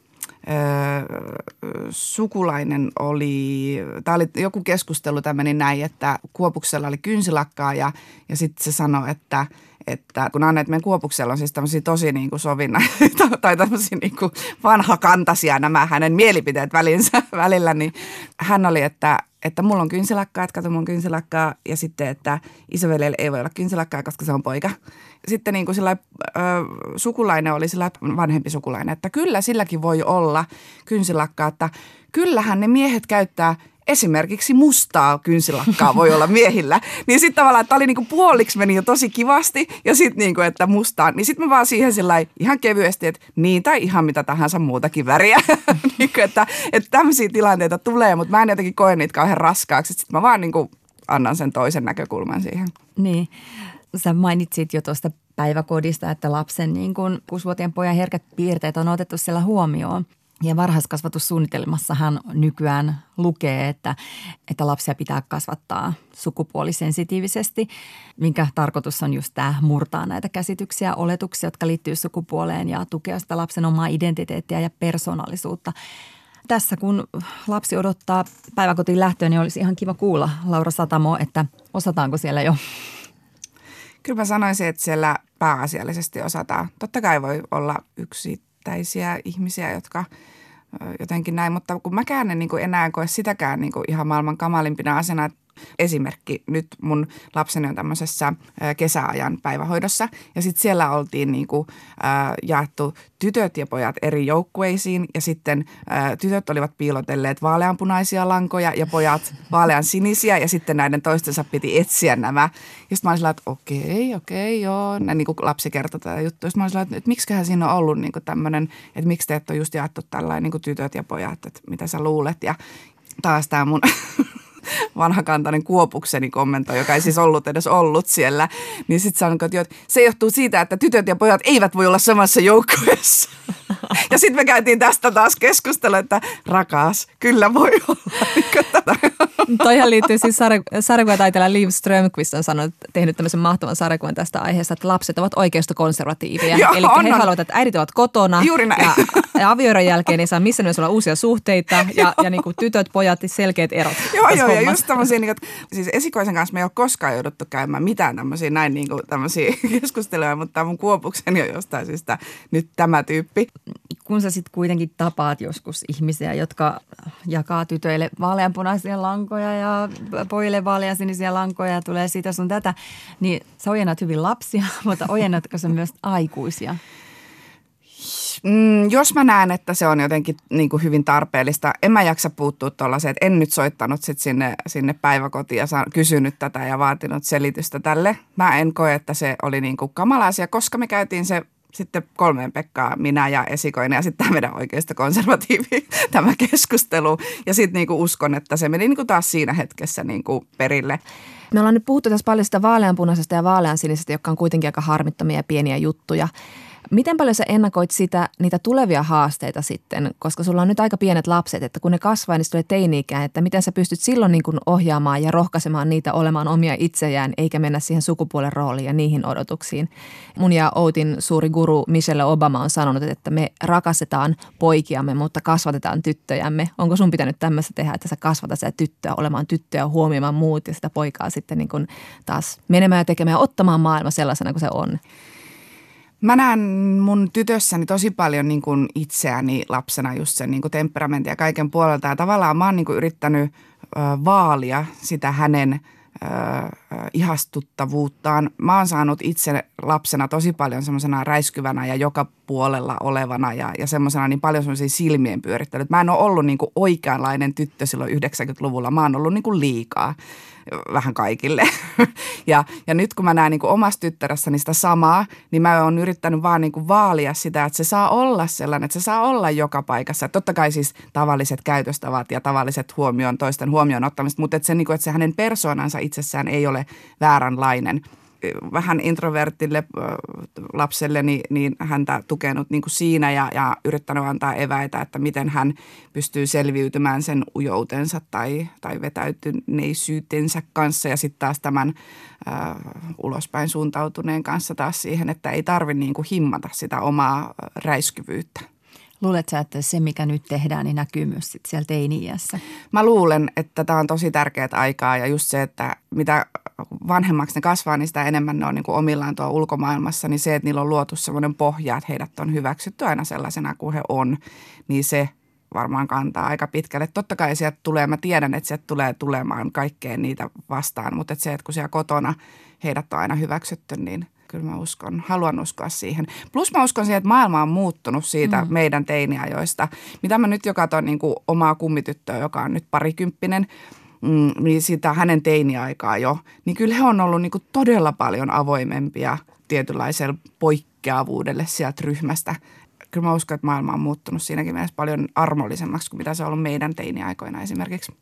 sukulainen oli, tämä oli joku keskustelu tämmöinen näin, että Kuopuksella oli kynsilakkaa ja, ja sitten se sanoi, että, että kun Anne, että meidän Kuopuksella on siis tämmöisiä tosi niin kuin sovinna, tai tämmöisiä niin kuin vanhakantaisia nämä hänen mielipiteet välinsä, välillä, niin hän oli, että, että mulla on kynsilakkaa, että kato mun kynsilakkaa ja sitten, että isoveljellä ei voi olla kynsilakkaa, koska se on poika. Sitten niin kuin sillä, ö, sukulainen oli sillä vanhempi sukulainen, että kyllä silläkin voi olla kynsilakkaa, että kyllähän ne miehet käyttää esimerkiksi mustaa kynsilakkaa voi olla miehillä. Niin sitten tavallaan, että oli niinku puoliksi meni jo tosi kivasti ja sitten niinku, että mustaa. Niin sitten mä vaan siihen sillä ihan kevyesti, että niin tai ihan mitä tahansa muutakin väriä. niinku, että, että tämmöisiä tilanteita tulee, mutta mä en jotenkin koe niitä kauhean raskaaksi. Sitten mä vaan niinku annan sen toisen näkökulman siihen. Niin. Sä mainitsit jo tuosta päiväkodista, että lapsen niin kun kuusivuotiaan pojan herkät piirteet on otettu siellä huomioon. Ja varhaiskasvatussuunnitelmassahan nykyään lukee, että, että lapsia pitää kasvattaa sukupuolisensitiivisesti, minkä tarkoitus on just tämä murtaa näitä käsityksiä, oletuksia, jotka liittyy sukupuoleen ja tukea sitä lapsen omaa identiteettiä ja persoonallisuutta. Tässä kun lapsi odottaa päiväkotiin lähtöä, niin olisi ihan kiva kuulla Laura Satamo, että osataanko siellä jo Kyllä mä sanoisin, että siellä pääasiallisesti osataan. Totta kai voi olla yksittäisiä ihmisiä, jotka jotenkin näin, mutta kun mäkään en niin kuin enää koe sitäkään niin kuin ihan maailman kamalimpina asiana, että Esimerkki, nyt mun lapseni on tämmöisessä kesäajan päivähoidossa ja sitten siellä oltiin niinku, äh, jaettu tytöt ja pojat eri joukkueisiin ja sitten äh, tytöt olivat piilotelleet vaaleanpunaisia lankoja ja pojat vaalean sinisiä ja sitten näiden toistensa piti etsiä nämä. Ja sitten mä olin että okei, okei, joo. Näin niin kuin lapsi kertoi tätä juttua. Sitten mä olin että, että miksiköhän siinä on ollut niin tämmöinen, että miksi te ette ole just jaettu tällainen niin tytöt ja pojat, että mitä sä luulet. Ja taas tämä mun vanhakantainen kuopukseni kommentoi, joka ei siis ollut edes ollut siellä, niin sitten sanoi, että se johtuu siitä, että tytöt ja pojat eivät voi olla samassa joukkueessa. Ja sitten me käytiin tästä taas keskustelua, että rakas, kyllä voi olla. Toihan liittyy siis sarjakuvataiteilija Liv Strömqvist on sanonut, tehnyt tämmöisen mahtavan sarjakuvan tästä aiheesta, että lapset ovat. Joo, Eli he on. haluavat, että äidit ovat kotona. Juuri näin. Ja, ja avioeron jälkeen ei saa missään nimessä olla uusia suhteita ja, ja niin kuin tytöt, pojat, selkeät erot. Joo, tässä joo, ja just tämmöisiä, niin kuin, siis esikoisen kanssa me ei ole koskaan jouduttu käymään mitään tämmöisiä näin niin kuin, tämmöisiä keskusteluja, mutta tämä mun kuopukseni on jostain syystä nyt tämä tyyppi. Kun sä sitten kuitenkin tapaat joskus ihmisiä, jotka jakaa tytöille vaaleanpunaisia lankoja ja pojille vaaleansinisiä lankoja ja tulee siitä sun tätä, niin sä ojennat hyvin lapsia, mutta ojennatko sä myös aikuisia? Mm, jos mä näen, että se on jotenkin niin kuin hyvin tarpeellista, en mä jaksa puuttua tuollaiseen, että en nyt soittanut sit sinne, sinne päiväkotiin ja saa, kysynyt tätä ja vaatinut selitystä tälle. Mä en koe, että se oli niin kuin kamala asia, koska me käytiin se sitten kolmeen Pekkaa, minä ja esikoinen ja sitten tämä meidän oikeista konservatiivi, tämä keskustelu. Ja sitten niinku uskon, että se meni niinku taas siinä hetkessä niinku perille. Me ollaan nyt puhuttu tässä paljon sitä vaaleanpunaisesta ja vaaleansinisestä, jotka on kuitenkin aika harmittomia ja pieniä juttuja. Miten paljon sä ennakoit sitä, niitä tulevia haasteita sitten, koska sulla on nyt aika pienet lapset, että kun ne kasvaa, niin tulee teini-ikään, että miten sä pystyt silloin niin kuin ohjaamaan ja rohkaisemaan niitä olemaan omia itsejään, eikä mennä siihen sukupuolen rooliin ja niihin odotuksiin. Mun ja Outin suuri guru Michelle Obama on sanonut, että me rakastetaan poikiamme, mutta kasvatetaan tyttöjämme. Onko sun pitänyt tämmöistä tehdä, että sä kasvatat sitä tyttöä olemaan tyttöä, huomioimaan muut ja sitä poikaa sitten niin kuin taas menemään ja tekemään ja ottamaan maailma sellaisena kuin se on? Mä näen mun tytössäni tosi paljon niin kuin itseäni lapsena just sen niin kuin temperamentin ja kaiken puolelta. Ja tavallaan mä oon niin kuin yrittänyt ö, vaalia sitä hänen ö, ihastuttavuuttaan. Mä oon saanut itse lapsena tosi paljon semmoisena räiskyvänä ja joka puolella olevana ja, ja semmoisena niin paljon semmoisia silmien pyörittelyt. Mä en ole ollut niin kuin oikeanlainen tyttö silloin 90-luvulla. Mä oon ollut niin kuin liikaa vähän kaikille. ja, ja nyt kun mä näen niin kuin omassa tyttäressäni sitä samaa, niin mä oon yrittänyt vaan niin kuin vaalia sitä, että se saa olla sellainen, että se saa olla joka paikassa. Et totta kai siis tavalliset käytöstavat ja tavalliset huomioon, toisten huomioon ottamista, mutta että se, niin kuin, että se hänen persoonansa itsessään ei ole vääränlainen – vähän introvertille lapselle, niin, niin häntä tukenut niin kuin siinä ja, ja yrittänyt antaa eväitä, että miten hän pystyy selviytymään sen ujoutensa tai, tai vetäytyneisyytensä kanssa ja sitten taas tämän äh, ulospäin suuntautuneen kanssa taas siihen, että ei tarvitse niin kuin himmata sitä omaa räiskyvyyttä. Luulet sä, että se mikä nyt tehdään, niin näkyy myös sit siellä teini-iässä? Mä luulen, että tämä on tosi tärkeää aikaa ja just se, että mitä vanhemmaksi ne kasvaa, niin sitä enemmän ne on niin kuin omillaan tuo ulkomaailmassa. Niin se, että niillä on luotu semmoinen pohja, että heidät on hyväksytty aina sellaisena kuin he on, niin se varmaan kantaa aika pitkälle. Totta kai sieltä tulee, mä tiedän, että sieltä tulee tulemaan kaikkeen niitä vastaan, mutta että se, että kun siellä kotona heidät on aina hyväksytty, niin – kyllä mä uskon, haluan uskoa siihen. Plus mä uskon siihen, että maailma on muuttunut siitä mm. meidän teiniajoista. Mitä mä nyt jo katson niin kuin omaa kummityttöä, joka on nyt parikymppinen, mm, niin sitä hänen teiniaikaa jo, niin kyllä he on ollut niin kuin todella paljon avoimempia tietynlaiselle poikkeavuudelle sieltä ryhmästä. Kyllä mä uskon, että maailma on muuttunut siinäkin mielessä paljon armollisemmaksi kuin mitä se on ollut meidän teiniaikoina esimerkiksi.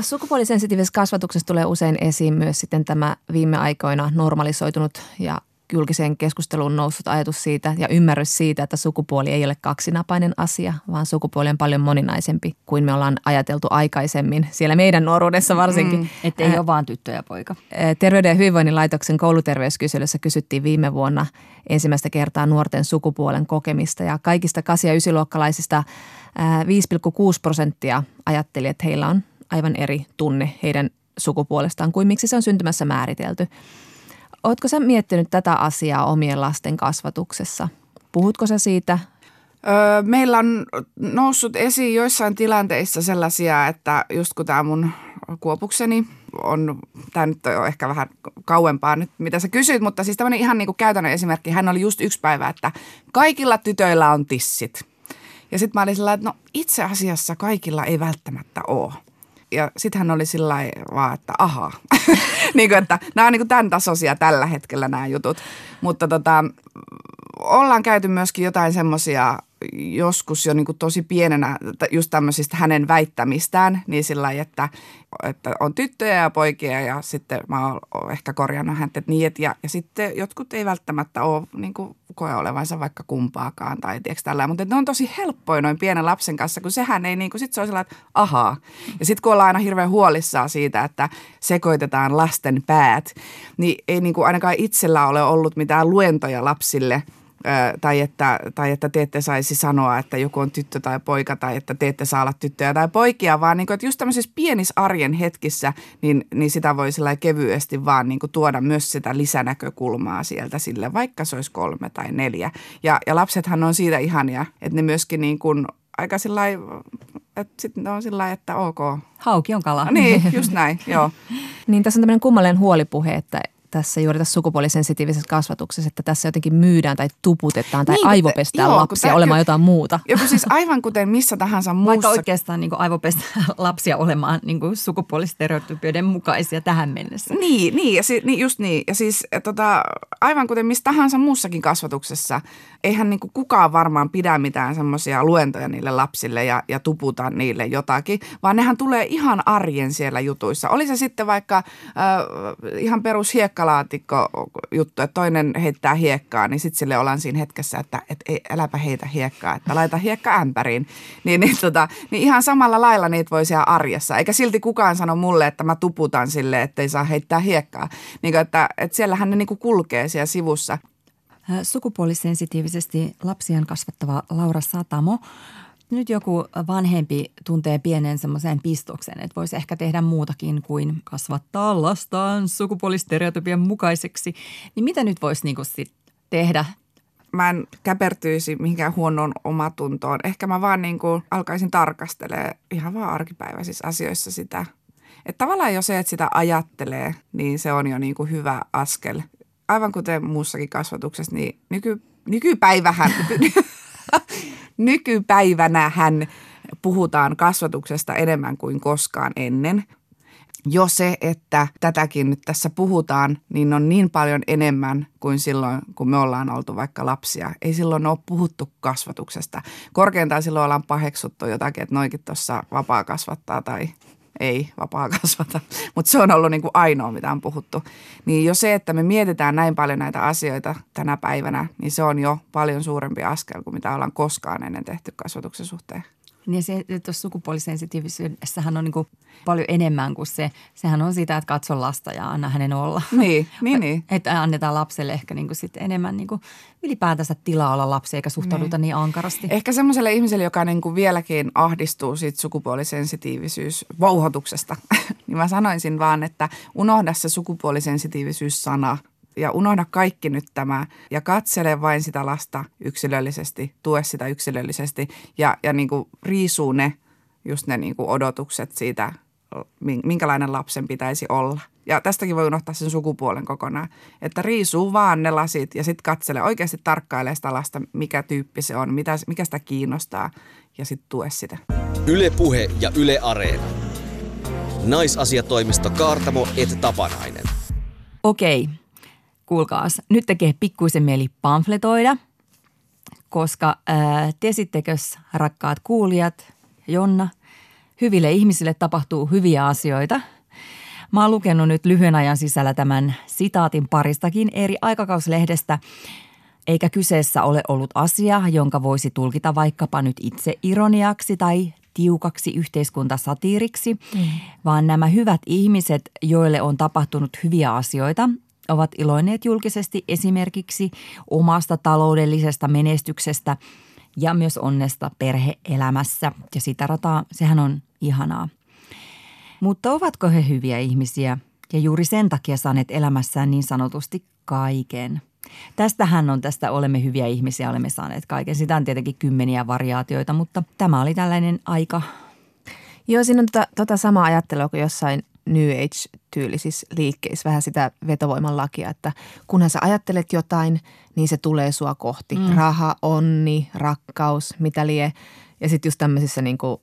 Sukupuolisensitiivisessä kasvatuksessa tulee usein esiin myös sitten tämä viime aikoina normalisoitunut ja julkiseen keskusteluun noussut ajatus siitä ja ymmärrys siitä, että sukupuoli ei ole kaksinapainen asia, vaan sukupuoli on paljon moninaisempi kuin me ollaan ajateltu aikaisemmin, siellä meidän nuoruudessa varsinkin. Mm, että ei ole vaan tyttö ja poika. Terveyden ja hyvinvoinnin laitoksen kouluterveyskyselyssä kysyttiin viime vuonna ensimmäistä kertaa nuorten sukupuolen kokemista ja kaikista 8- ja 9-luokkalaisista 5,6 prosenttia ajatteli, että heillä on aivan eri tunne heidän sukupuolestaan kuin miksi se on syntymässä määritelty. Oletko sä miettinyt tätä asiaa omien lasten kasvatuksessa? Puhutko sä siitä? Öö, meillä on noussut esiin joissain tilanteissa sellaisia, että just kun tämä mun kuopukseni on, tämä nyt on ehkä vähän kauempaa nyt, mitä sä kysyit, mutta siis tämmöinen ihan niin kuin käytännön esimerkki. Hän oli just yksi päivä, että kaikilla tytöillä on tissit. Ja sitten mä olin sillä että no itse asiassa kaikilla ei välttämättä ole. Ja sitten hän oli sillä vaan, että ahaa. niin kuin, että nämä on niin tämän tasoisia tällä hetkellä nämä jutut. Mutta tota, ollaan käyty myöskin jotain semmoisia joskus jo niin kuin tosi pienenä just tämmöisistä hänen väittämistään, niin sillä lailla, että, että on tyttöjä ja poikia ja sitten mä oon ehkä korjannut häntä, niin, että ja, ja sitten jotkut ei välttämättä ole niin kuin koe olevansa vaikka kumpaakaan tai tiedätkö tällä, mutta ne on tosi helppoja noin pienen lapsen kanssa, kun sehän ei niin kuin, sit se on sellainen, että ahaa. Ja sitten kun ollaan aina hirveän huolissaan siitä, että sekoitetaan lasten päät, niin ei niin kuin ainakaan itsellä ole ollut mitään luentoja lapsille – tai että, tai että te ette saisi sanoa, että joku on tyttö tai poika tai että te ette saa olla tyttöjä tai poikia, vaan niin kuin, että just tämmöisissä pienissä arjen hetkissä, niin, niin sitä voi sillä kevyesti vaan niin kuin tuoda myös sitä lisänäkökulmaa sieltä sille, vaikka se olisi kolme tai neljä. Ja, ja lapsethan on siitä ihania, että ne myöskin niin kuin aika sillä että sitten on sillä että ok. Hauki on kala. Niin, just näin, joo. niin tässä on tämmöinen kummallinen huolipuhe, että tässä juuri tässä sukupuolisensitiivisessä kasvatuksessa, että tässä jotenkin myydään tai tuputetaan tai niin, aivopestään joo, lapsia olemaan kyllä, jotain muuta. Joku siis aivan kuten missä tahansa muussa. Vaikka oikeastaan niin aivopestään lapsia olemaan niin sukupuolistereotypioiden mukaisia tähän mennessä. Niin, niin, ja si, niin just niin. Ja siis tota, aivan kuten missä tahansa muussakin kasvatuksessa, eihän niin kuin kukaan varmaan pidä mitään semmoisia luentoja niille lapsille ja, ja tuputa niille jotakin, vaan nehän tulee ihan arjen siellä jutuissa. Oli se sitten vaikka äh, ihan perus hiekkalaatikko juttu, että toinen heittää hiekkaa, niin sitten sille ollaan siinä hetkessä, että et, ei, äläpä heitä hiekkaa, että laita hiekka ämpäriin. Niin, niin, tota, niin ihan samalla lailla niitä voi siellä arjessa. Eikä silti kukaan sano mulle, että mä tuputan sille, että ei saa heittää hiekkaa. Niin että, että siellähän ne niin kulkee siellä sivussa. Sukupuolisensitiivisesti lapsien kasvattava Laura Satamo nyt joku vanhempi tuntee pienen semmoisen pistoksen, että voisi ehkä tehdä muutakin kuin kasvattaa lastaan sukupuolistereotypian mukaiseksi, niin mitä nyt voisi niinku sit tehdä mä en käpertyisi mihinkään huonoon omatuntoon. Ehkä mä vaan niin kuin alkaisin tarkastelemaan ihan vaan arkipäiväisissä asioissa sitä. Että tavallaan jo se, että sitä ajattelee, niin se on jo niin kuin hyvä askel. Aivan kuten muussakin kasvatuksessa, niin nyky, nykypäivähän, nykypäivänä hän puhutaan kasvatuksesta enemmän kuin koskaan ennen. Jo se, että tätäkin nyt tässä puhutaan, niin on niin paljon enemmän kuin silloin, kun me ollaan oltu vaikka lapsia. Ei silloin ole puhuttu kasvatuksesta. Korkeintaan silloin ollaan paheksuttu jotakin, että noikin tuossa vapaa kasvattaa tai ei vapaa kasvata, mutta se on ollut niin kuin ainoa, mitä on puhuttu. Niin jo se, että me mietitään näin paljon näitä asioita tänä päivänä, niin se on jo paljon suurempi askel kuin mitä ollaan koskaan ennen tehty kasvatuksen suhteen. Niin se, tuossa sukupuolisensitiivisyydessähän on niin kuin paljon enemmän kuin se. Sehän on sitä, että katso lasta ja anna hänen olla. Niin, niin, niin. Että annetaan lapselle ehkä niin kuin sit enemmän niin kuin ylipäätänsä tilaa olla lapsi eikä suhtauduta niin, niin ankarasti. Ehkä semmoiselle ihmiselle, joka niin kuin vieläkin ahdistuu siitä sukupuolisensitiivisyys-vouhotuksesta, niin mä sanoisin vaan, että unohda se sukupuolisensitiivisyys-sana – ja unohda kaikki nyt tämä ja katsele vain sitä lasta yksilöllisesti, tue sitä yksilöllisesti ja, ja niin kuin riisuu ne just ne niin kuin odotukset siitä, minkälainen lapsen pitäisi olla. Ja tästäkin voi unohtaa sen sukupuolen kokonaan, että riisuu vaan ne lasit ja sitten katsele oikeasti tarkkailee sitä lasta, mikä tyyppi se on, mitä, mikä sitä kiinnostaa ja sitten tue sitä. Ylepuhe ja Yle Areena. Naisasiatoimisto Kaartamo et Tapanainen. Okei, kuulkaas, nyt tekee pikkuisen mieli pamfletoida, koska ää, tiesittekös rakkaat kuulijat, Jonna, hyville ihmisille tapahtuu hyviä asioita. Mä oon lukenut nyt lyhyen ajan sisällä tämän sitaatin paristakin eri aikakauslehdestä, eikä kyseessä ole ollut asia, jonka voisi tulkita vaikkapa nyt itse ironiaksi tai tiukaksi yhteiskuntasatiiriksi, mm. vaan nämä hyvät ihmiset, joille on tapahtunut hyviä asioita, ovat iloinneet julkisesti esimerkiksi omasta taloudellisesta menestyksestä ja myös onnesta perheelämässä. Ja sitä rataa, sehän on ihanaa. Mutta ovatko he hyviä ihmisiä ja juuri sen takia saaneet elämässään niin sanotusti kaiken? Tästähän on tästä olemme hyviä ihmisiä, olemme saaneet kaiken. Sitä on tietenkin kymmeniä variaatioita, mutta tämä oli tällainen aika. Joo, siinä on tota, tota samaa ajattelua kuin jossain New Age-tyylisissä liikkeissä vähän sitä vetovoiman lakia, että kunhan sä ajattelet jotain, niin se tulee sua kohti. Mm. Raha, onni, rakkaus, mitä lie. Ja sitten just tämmöisissä niin kuin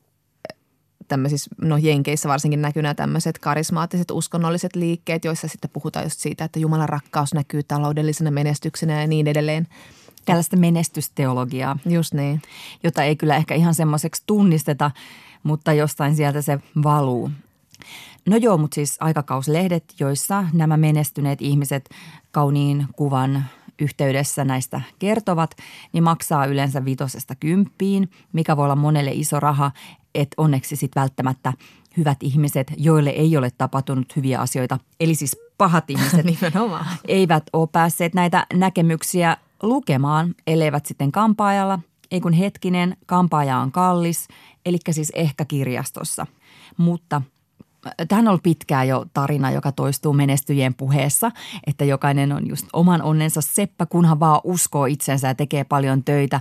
tämmöisissä, no Jenkeissä varsinkin näkyy nämä tämmöiset karismaattiset uskonnolliset liikkeet, joissa sitten puhutaan just siitä, että Jumalan rakkaus näkyy taloudellisena menestyksenä ja niin edelleen. Tällaista menestysteologiaa. Just niin. Jota ei kyllä ehkä ihan semmoiseksi tunnisteta, mutta jostain sieltä se valuu. No joo, mutta siis aikakauslehdet, joissa nämä menestyneet ihmiset kauniin kuvan yhteydessä näistä kertovat, niin maksaa yleensä vitosesta kymppiin, mikä voi olla monelle iso raha, että onneksi sitten välttämättä hyvät ihmiset, joille ei ole tapahtunut hyviä asioita, eli siis pahat ihmiset, Nimenomaan. eivät ole päässeet näitä näkemyksiä lukemaan, elleivät sitten kampaajalla. Ei kun hetkinen, kampaaja on kallis, eli siis ehkä kirjastossa. Mutta Tähän on ollut pitkään jo tarina, joka toistuu menestyjien puheessa, että jokainen on just oman onnensa seppä, kunhan vaan uskoo itsensä ja tekee paljon töitä,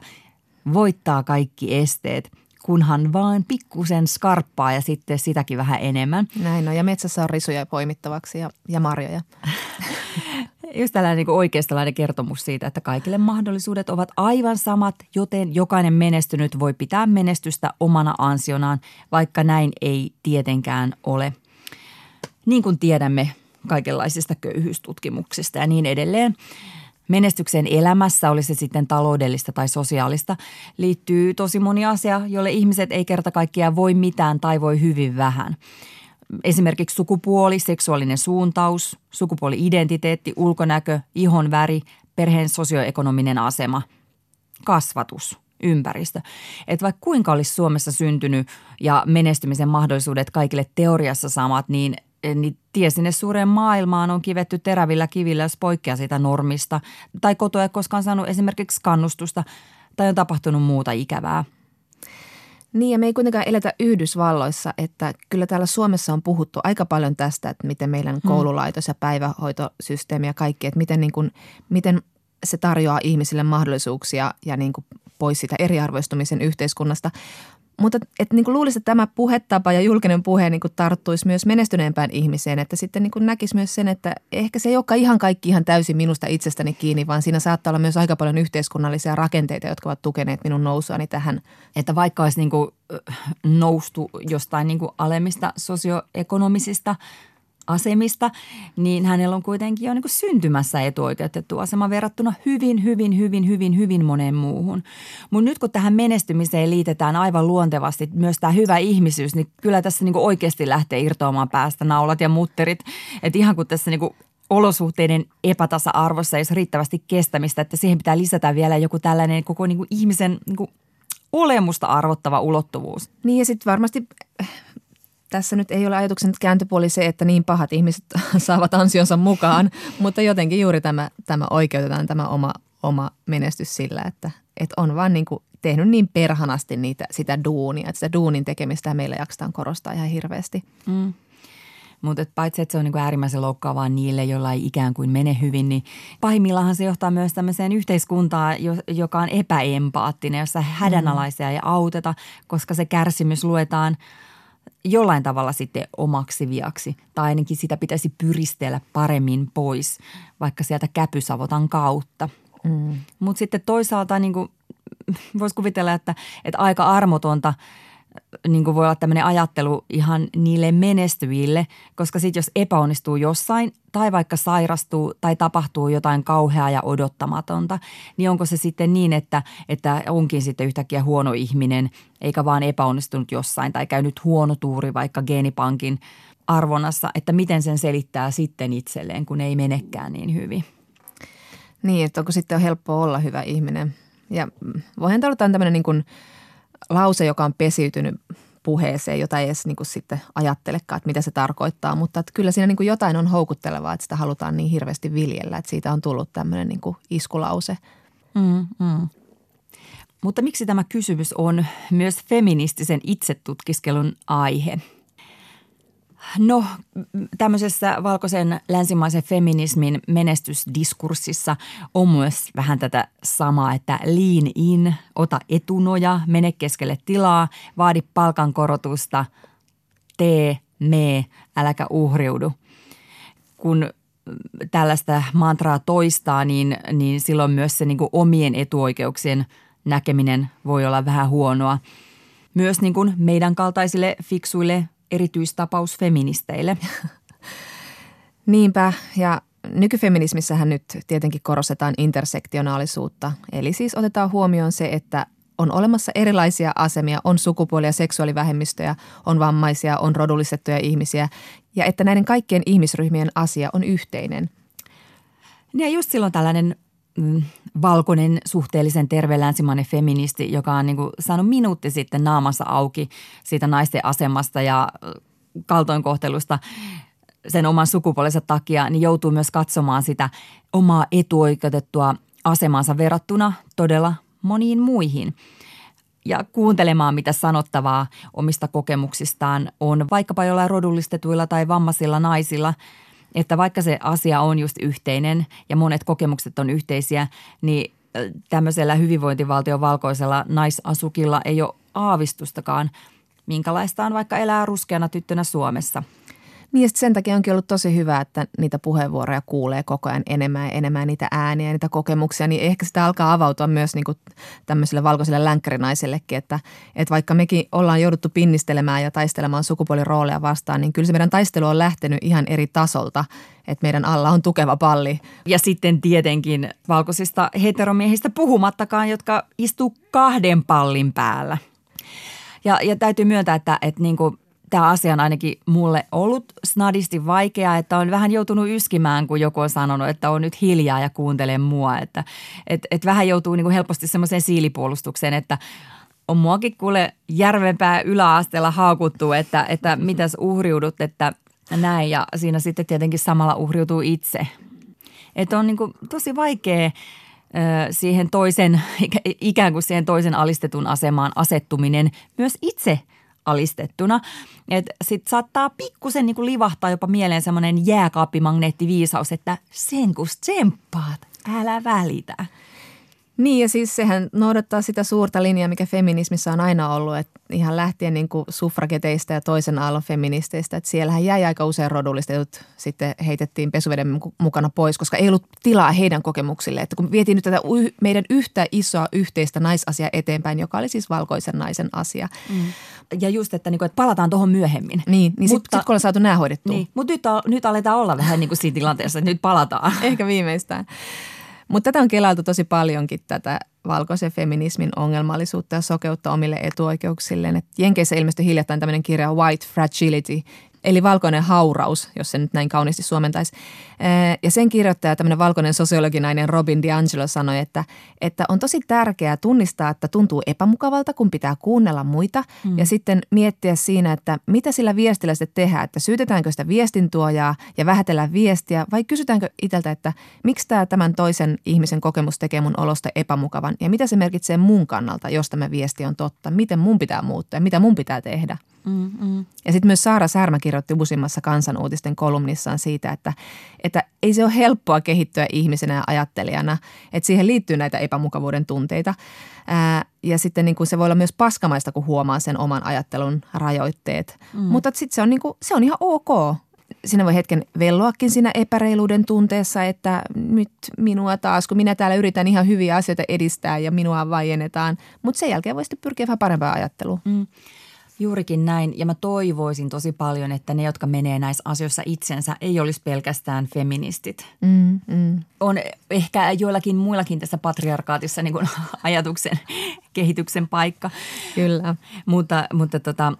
voittaa kaikki esteet, kunhan vaan pikkusen skarppaa ja sitten sitäkin vähän enemmän. Näin on, ja metsässä on risuja poimittavaksi ja, ja marjoja. Just tällainen niin oikeistalainen kertomus siitä, että kaikille mahdollisuudet ovat aivan samat, joten jokainen menestynyt voi pitää menestystä omana ansionaan, vaikka näin ei tietenkään ole. Niin kuin tiedämme kaikenlaisista köyhyystutkimuksista ja niin edelleen. Menestyksen elämässä, oli se sitten taloudellista tai sosiaalista, liittyy tosi moni asia, jolle ihmiset ei kerta kaikkiaan voi mitään tai voi hyvin vähän – esimerkiksi sukupuoli, seksuaalinen suuntaus, sukupuoli-identiteetti, ulkonäkö, ihon väri, perheen sosioekonominen asema, kasvatus, ympäristö. Että vaikka kuinka olisi Suomessa syntynyt ja menestymisen mahdollisuudet kaikille teoriassa samat, niin niin tie sinne suureen maailmaan on kivetty terävillä kivillä, jos poikkeaa sitä normista. Tai kotoa ei koskaan saanut esimerkiksi kannustusta tai on tapahtunut muuta ikävää – niin ja me ei kuitenkaan eletä Yhdysvalloissa, että kyllä täällä Suomessa on puhuttu aika paljon tästä, että miten meidän hmm. koululaitos ja päivähoitosysteemi ja kaikki, että miten, niin kuin, miten se tarjoaa ihmisille mahdollisuuksia ja niin kuin pois sitä eriarvoistumisen yhteiskunnasta. Mutta et niin kuin luulisin, että tämä puhetapa ja julkinen puhe niin kuin tarttuisi myös menestyneempään ihmiseen, että sitten niin näkisi myös sen, että ehkä se ei olekaan ihan kaikki ihan täysin minusta itsestäni kiinni, vaan siinä saattaa olla myös aika paljon yhteiskunnallisia rakenteita, jotka ovat tukeneet minun nousuani tähän. Että vaikka olisi niin noustu jostain niin alemmista sosioekonomisista – asemista, niin hänellä on kuitenkin jo niin syntymässä etuoikeutettu asema verrattuna hyvin, hyvin, hyvin, hyvin, hyvin moneen muuhun. Mutta nyt kun tähän menestymiseen liitetään aivan luontevasti myös tämä hyvä ihmisyys, niin kyllä tässä niin oikeasti lähtee irtoamaan päästä naulat ja mutterit. Että ihan kuin tässä niin olosuhteiden epätasa-arvossa ei ole riittävästi kestämistä, että siihen pitää lisätä vielä joku tällainen koko niin ihmisen niin olemusta arvottava ulottuvuus. Niin ja sitten varmasti tässä nyt ei ole ajatuksen kääntöpuoli se, että niin pahat ihmiset saavat ansionsa mukaan, mutta jotenkin juuri tämä, tämä oikeutetaan tämä oma, oma menestys sillä, että, että on vaan niin kuin tehnyt niin perhanasti niitä, sitä duunia, että sitä duunin tekemistä meillä jaksetaan korostaa ihan hirveästi. Mm. Mutta paitsi, että se on niinku äärimmäisen loukkaavaa niille, joilla ei ikään kuin mene hyvin, niin pahimmillaan se johtaa myös tämmöiseen yhteiskuntaan, joka on epäempaattinen, jossa hädänalaisia ei auteta, koska se kärsimys luetaan – jollain tavalla sitten omaksi viaksi. Tai ainakin sitä pitäisi pyristellä paremmin pois, vaikka sieltä käpysavotan kautta. Mm. Mutta sitten toisaalta niin voisi kuvitella, että, että aika armotonta – niin kuin voi olla tämmöinen ajattelu ihan niille menestyville, koska sitten jos epäonnistuu jossain tai vaikka sairastuu tai tapahtuu jotain kauheaa ja odottamatonta, niin onko se sitten niin, että, että onkin sitten yhtäkkiä huono ihminen eikä vaan epäonnistunut jossain tai käynyt huono tuuri vaikka geenipankin arvonnassa, että miten sen selittää sitten itselleen, kun ei menekään niin hyvin. Niin, että onko sitten helppo olla hyvä ihminen. Ja voihan tämä olla tämmöinen niin kuin – lause, joka on pesiytynyt puheeseen, jota ei edes niin kuin sitten ajattelekaan, että mitä se tarkoittaa. Mutta että kyllä siinä niin kuin jotain on houkuttelevaa, että sitä halutaan niin hirveästi viljellä, että siitä on tullut tämmöinen niin kuin iskulause. Mm, mm. Mutta miksi tämä kysymys on myös feministisen itsetutkiskelun aihe – No tämmöisessä valkoisen länsimaisen feminismin menestysdiskurssissa on myös vähän tätä samaa, että lean in, ota etunoja, mene keskelle tilaa, vaadi palkankorotusta, tee mee, äläkä uhriudu. Kun tällaista mantraa toistaa, niin, niin silloin myös se niin omien etuoikeuksien näkeminen voi olla vähän huonoa. Myös niin kuin meidän kaltaisille fiksuille erityistapausfeministeille. Niinpä, ja nykyfeminismissähän nyt tietenkin korostetaan intersektionaalisuutta. Eli siis otetaan huomioon se, että on olemassa erilaisia asemia, on sukupuoli- ja seksuaalivähemmistöjä, on vammaisia, on rodullistettuja ihmisiä ja että näiden kaikkien ihmisryhmien asia on yhteinen. Ja just silloin tällainen valkoinen, suhteellisen terve länsimainen feministi, joka on niin kuin saanut minuutti sitten naamassa auki siitä naisten asemasta ja kaltoinkohtelusta sen oman sukupuolensa takia, niin joutuu myös katsomaan sitä omaa etuoikeutettua asemansa verrattuna todella moniin muihin. Ja kuuntelemaan, mitä sanottavaa omista kokemuksistaan on vaikkapa jollain rodullistetuilla tai vammaisilla naisilla, että vaikka se asia on just yhteinen ja monet kokemukset on yhteisiä, niin tämmöisellä hyvinvointivaltion valkoisella naisasukilla ei ole aavistustakaan, minkälaista on vaikka elää ruskeana tyttönä Suomessa – niin sen takia onkin ollut tosi hyvä, että niitä puheenvuoroja kuulee koko ajan enemmän ja enemmän niitä ääniä ja niitä kokemuksia, niin ehkä sitä alkaa avautua myös niin kuin tämmöiselle valkoiselle länkkärinaisellekin, että, että vaikka mekin ollaan jouduttu pinnistelemään ja taistelemaan sukupuolirooleja vastaan, niin kyllä se meidän taistelu on lähtenyt ihan eri tasolta, että meidän alla on tukeva palli. Ja sitten tietenkin valkoisista heteromiehistä puhumattakaan, jotka istuu kahden pallin päällä. Ja, ja täytyy myöntää, että, että niin kuin tämä asia on ainakin mulle ollut snadisti vaikea, että on vähän joutunut yskimään, kun joku on sanonut, että on nyt hiljaa ja kuuntele mua. Että et, et vähän joutuu niin kuin helposti semmoiseen siilipuolustukseen, että on muakin kuule järvenpää yläasteella haukuttu, että, että mitäs uhriudut, että näin. Ja siinä sitten tietenkin samalla uhriutuu itse. Että on niin kuin tosi vaikea siihen toisen, ikään kuin siihen toisen alistetun asemaan asettuminen myös itse – alistettuna. Sitten saattaa pikkusen niinku livahtaa jopa mieleen semmoinen jääkaappimagneettiviisaus, että sen kun tsemppaat, älä välitä. Niin ja siis sehän noudattaa sitä suurta linjaa, mikä feminismissa on aina ollut, että ihan lähtien niin kuin suffrageteista ja toisen aallon feministeistä, että siellähän jäi aika usein rodullistetut sitten heitettiin pesuveden mukana pois, koska ei ollut tilaa heidän kokemuksille. Että kun vietiin nyt tätä meidän yhtä isoa yhteistä naisasiaa eteenpäin, joka oli siis valkoisen naisen asia. Mm. Ja just, että, niin kuin, että palataan tuohon myöhemmin. Niin, niin sitten sit, kun on saatu nämä hoidettua. Niin, mutta nyt, nyt aletaan olla vähän niin kuin siinä tilanteessa, että nyt palataan. Ehkä viimeistään. Mutta tätä on kelailtu tosi paljonkin tätä valkoisen feminismin ongelmallisuutta ja sokeutta omille etuoikeuksilleen. Et Jenkeissä ilmestyi hiljattain tämmöinen kirja White Fragility, eli valkoinen hauraus, jos se nyt näin kauniisti suomentaisi. Ja sen kirjoittaja, tämmöinen valkoinen sosiologinainen Robin DiAngelo sanoi, että, että on tosi tärkeää tunnistaa, että tuntuu epämukavalta, kun pitää kuunnella muita mm. ja sitten miettiä siinä, että mitä sillä viestillä sitten tehdään, että syytetäänkö sitä viestintuojaa ja vähätellä viestiä vai kysytäänkö itseltä, että miksi tämä tämän toisen ihmisen kokemus tekee mun olosta epämukavan ja mitä se merkitsee mun kannalta, jos tämä viesti on totta, miten mun pitää muuttaa ja mitä mun pitää tehdä. Mm, mm. Ja sitten myös Saara Särmä kirjoitti uusimmassa kansanuutisten kolumnissaan siitä, että, että ei se ole helppoa kehittyä ihmisenä ja ajattelijana, että siihen liittyy näitä epämukavuuden tunteita. Ää, ja sitten niin kuin se voi olla myös paskamaista, kun huomaa sen oman ajattelun rajoitteet. Mm. Mutta sitten se on, niin kuin, se on ihan ok. Sinä voi hetken velloakin siinä epäreiluuden tunteessa, että nyt minua taas, kun minä täällä yritän ihan hyviä asioita edistää ja minua vaiennetaan. Mutta sen jälkeen voi sitten pyrkiä vähän parempaa ajattelua. Mm. Juurikin näin, ja mä toivoisin tosi paljon, että ne, jotka menee näissä asioissa itsensä, ei olisi pelkästään feministit. Mm, mm. On ehkä joillakin muillakin tässä patriarkaatissa niin kuin ajatuksen kehityksen paikka. Kyllä. Mutta, mutta tota,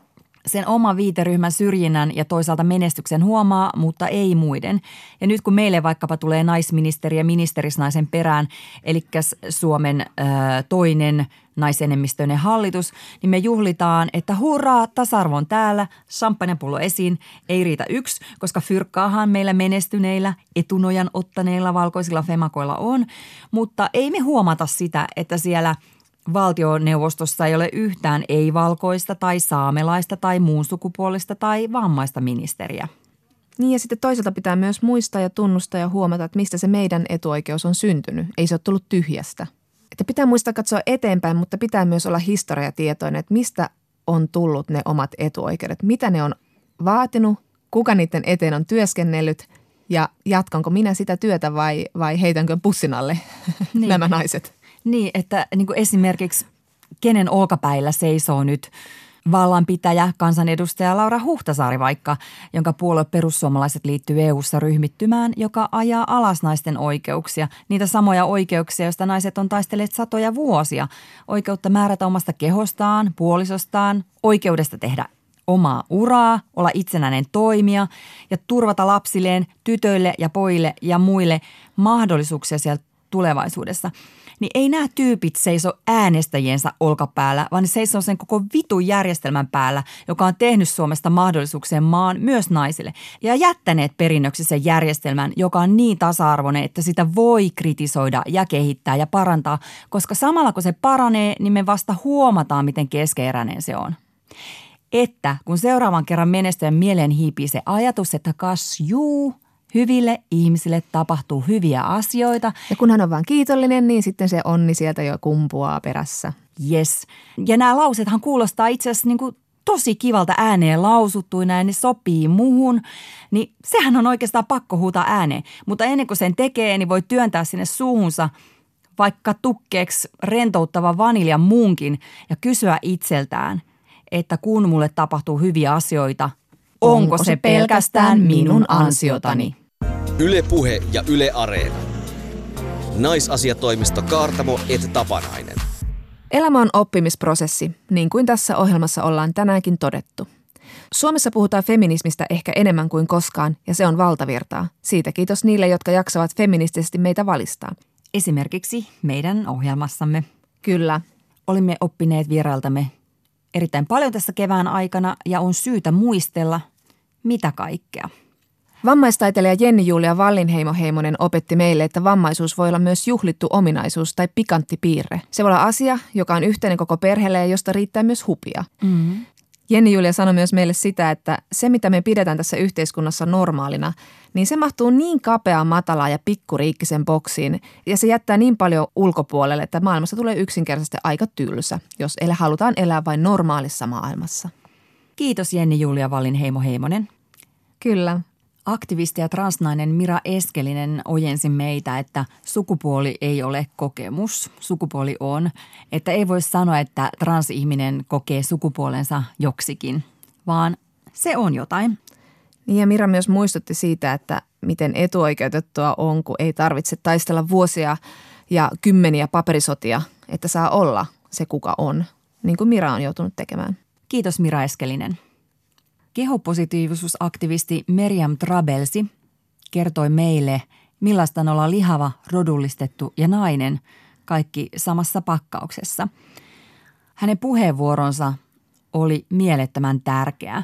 sen oma viiteryhmän syrjinnän ja toisaalta menestyksen huomaa, mutta ei muiden. Ja nyt kun meille vaikkapa tulee naisministeri ja ministerisnaisen perään, eli Suomen ö, toinen naisenemmistöinen hallitus, niin me juhlitaan, että hurraa, tasa-arvo on täällä, champagnepullo esiin, ei riitä yksi, koska fyrkkaahan meillä menestyneillä, etunojan ottaneilla valkoisilla femakoilla on, mutta ei me huomata sitä, että siellä – valtioneuvostossa ei ole yhtään ei-valkoista tai saamelaista tai muun sukupuolista tai vammaista ministeriä. Niin ja sitten toisaalta pitää myös muistaa ja tunnustaa ja huomata, että mistä se meidän etuoikeus on syntynyt. Ei se ole tullut tyhjästä. Että pitää muistaa katsoa eteenpäin, mutta pitää myös olla historiatietoinen, että mistä on tullut ne omat etuoikeudet, mitä ne on vaatinut, kuka niiden eteen on työskennellyt ja jatkanko minä sitä työtä vai, vai heitänkö pussin alle niin. nämä naiset. Niin, että niin kuin esimerkiksi kenen olkapäillä seisoo nyt vallanpitäjä, kansanedustaja Laura Huhtasaari vaikka, jonka puolue perussuomalaiset liittyy EU-ssa ryhmittymään, joka ajaa alas naisten oikeuksia. Niitä samoja oikeuksia, joista naiset on taistelleet satoja vuosia. Oikeutta määrätä omasta kehostaan, puolisostaan, oikeudesta tehdä omaa uraa, olla itsenäinen toimija ja turvata lapsilleen, tytöille ja pojille ja muille mahdollisuuksia siellä tulevaisuudessa – niin ei nämä tyypit seiso äänestäjiensä olkapäällä, vaan ne seisoo sen koko vitun järjestelmän päällä, joka on tehnyt Suomesta mahdollisuuksien maan myös naisille. Ja jättäneet perinnöksi sen järjestelmän, joka on niin tasa-arvoinen, että sitä voi kritisoida ja kehittää ja parantaa, koska samalla kun se paranee, niin me vasta huomataan, miten keskeeräinen se on että kun seuraavan kerran menestyjän mieleen hiipii se ajatus, että kas juu – hyville ihmisille tapahtuu hyviä asioita. Ja kun hän on vaan kiitollinen, niin sitten se onni sieltä jo kumpuaa perässä. Yes. Ja nämä lausethan kuulostaa itse asiassa niin kuin tosi kivalta ääneen lausuttuina ja ne sopii muuhun, niin sehän on oikeastaan pakko huutaa ääneen. Mutta ennen kuin sen tekee, niin voi työntää sinne suuhunsa vaikka tukkeeksi rentouttava vaniljan muunkin ja kysyä itseltään, että kun mulle tapahtuu hyviä asioita – Onko se pelkästään minun ansiotani? Yle Puhe ja Yle Areena. Naisasiatoimisto Kaartamo et Tapanainen. Elämä on oppimisprosessi, niin kuin tässä ohjelmassa ollaan tänäänkin todettu. Suomessa puhutaan feminismistä ehkä enemmän kuin koskaan, ja se on valtavirtaa. Siitä kiitos niille, jotka jaksavat feministisesti meitä valistaa. Esimerkiksi meidän ohjelmassamme. Kyllä. Olimme oppineet vierailtamme erittäin paljon tässä kevään aikana ja on syytä muistella, mitä kaikkea. Vammaistaiteilija Jenni-Julia Vallinheimo-Heimonen opetti meille, että vammaisuus voi olla myös juhlittu ominaisuus tai pikantti piirre. Se voi olla asia, joka on yhteinen koko perheelle ja josta riittää myös hupia. Mm-hmm. Jenni Julia sanoi myös meille sitä, että se mitä me pidetään tässä yhteiskunnassa normaalina, niin se mahtuu niin kapeaan, matalaa ja pikkuriikkisen boksiin ja se jättää niin paljon ulkopuolelle, että maailmassa tulee yksinkertaisesti aika tylsä, jos ele halutaan elää vain normaalissa maailmassa. Kiitos Jenni Julia Vallin Heimo Heimonen. Kyllä. Aktivisti ja transnainen Mira Eskelinen ojensi meitä, että sukupuoli ei ole kokemus, sukupuoli on. Että ei voi sanoa, että transihminen kokee sukupuolensa joksikin, vaan se on jotain. Niin ja Mira myös muistutti siitä, että miten etuoikeutettua on, kun ei tarvitse taistella vuosia ja kymmeniä paperisotia, että saa olla se kuka on, niin kuin Mira on joutunut tekemään. Kiitos Mira Eskelinen. Kehopositiivisuusaktivisti Meriam Trabelsi kertoi meille, millaista on olla lihava, rodullistettu ja nainen, kaikki samassa pakkauksessa. Hänen puheenvuoronsa oli mielettömän tärkeä.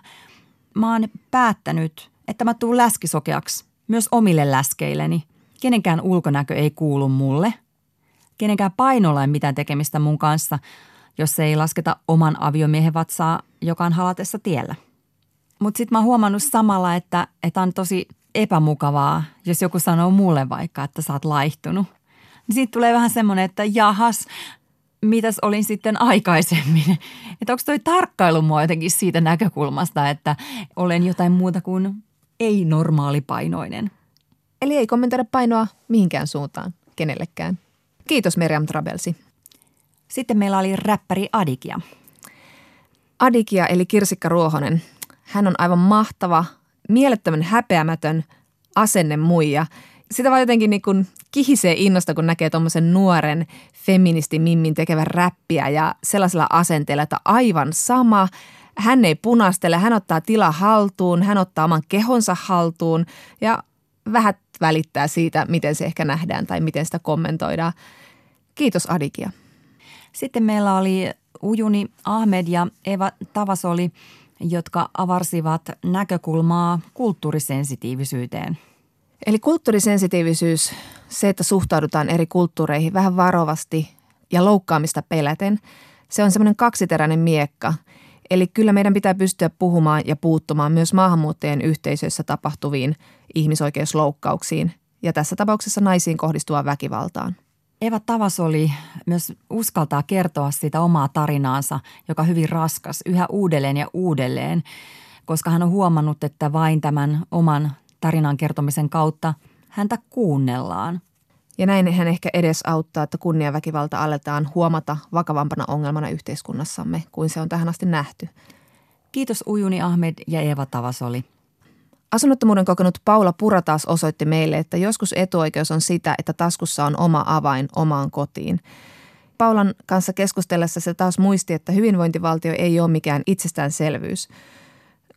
Mä oon päättänyt, että mä tuun läskisokeaksi myös omille läskeilleni. Kenenkään ulkonäkö ei kuulu mulle. Kenenkään painolla ei mitään tekemistä mun kanssa, jos ei lasketa oman aviomiehen vatsaa, joka on halatessa tiellä – mutta sitten mä oon huomannut samalla, että, että on tosi epämukavaa, jos joku sanoo mulle vaikka, että sä oot laihtunut. Niin siitä tulee vähän semmoinen, että jahas, mitäs olin sitten aikaisemmin. Että onko toi tarkkailu mua jotenkin siitä näkökulmasta, että olen jotain muuta kuin ei-normaalipainoinen. Eli ei kommentoida painoa mihinkään suuntaan, kenellekään. Kiitos Meriam Trabelsi. Sitten meillä oli räppäri Adikia. Adikia eli Kirsikka Ruohonen – hän on aivan mahtava, mielettömän häpeämätön asenne muija. Sitä vaan jotenkin niin kuin kihisee innosta, kun näkee tuommoisen nuoren feministi-mimmin tekevän räppiä ja sellaisella asenteella, että aivan sama. Hän ei punastele, hän ottaa tila haltuun, hän ottaa oman kehonsa haltuun ja vähän välittää siitä, miten se ehkä nähdään tai miten sitä kommentoidaan. Kiitos Adikia. Sitten meillä oli Ujuni Ahmed ja Eva Tavasoli – jotka avarsivat näkökulmaa kulttuurisensitiivisyyteen. Eli kulttuurisensitiivisyys, se, että suhtaudutaan eri kulttuureihin vähän varovasti ja loukkaamista peläten, se on semmoinen kaksiteräinen miekka. Eli kyllä meidän pitää pystyä puhumaan ja puuttumaan myös maahanmuuttajien yhteisöissä tapahtuviin ihmisoikeusloukkauksiin ja tässä tapauksessa naisiin kohdistuvaan väkivaltaan. Eva Tavasoli myös uskaltaa kertoa sitä omaa tarinaansa, joka hyvin raskas, yhä uudelleen ja uudelleen, koska hän on huomannut, että vain tämän oman tarinan kertomisen kautta häntä kuunnellaan. Ja näin hän ehkä edes auttaa, että kunniaväkivalta aletaan huomata vakavampana ongelmana yhteiskunnassamme kuin se on tähän asti nähty. Kiitos Ujuni Ahmed ja Eeva Tavasoli. Asunnottomuuden kokenut Paula Pura taas osoitti meille, että joskus etuoikeus on sitä, että taskussa on oma avain omaan kotiin. Paulan kanssa keskustellessa se taas muisti, että hyvinvointivaltio ei ole mikään itsestäänselvyys.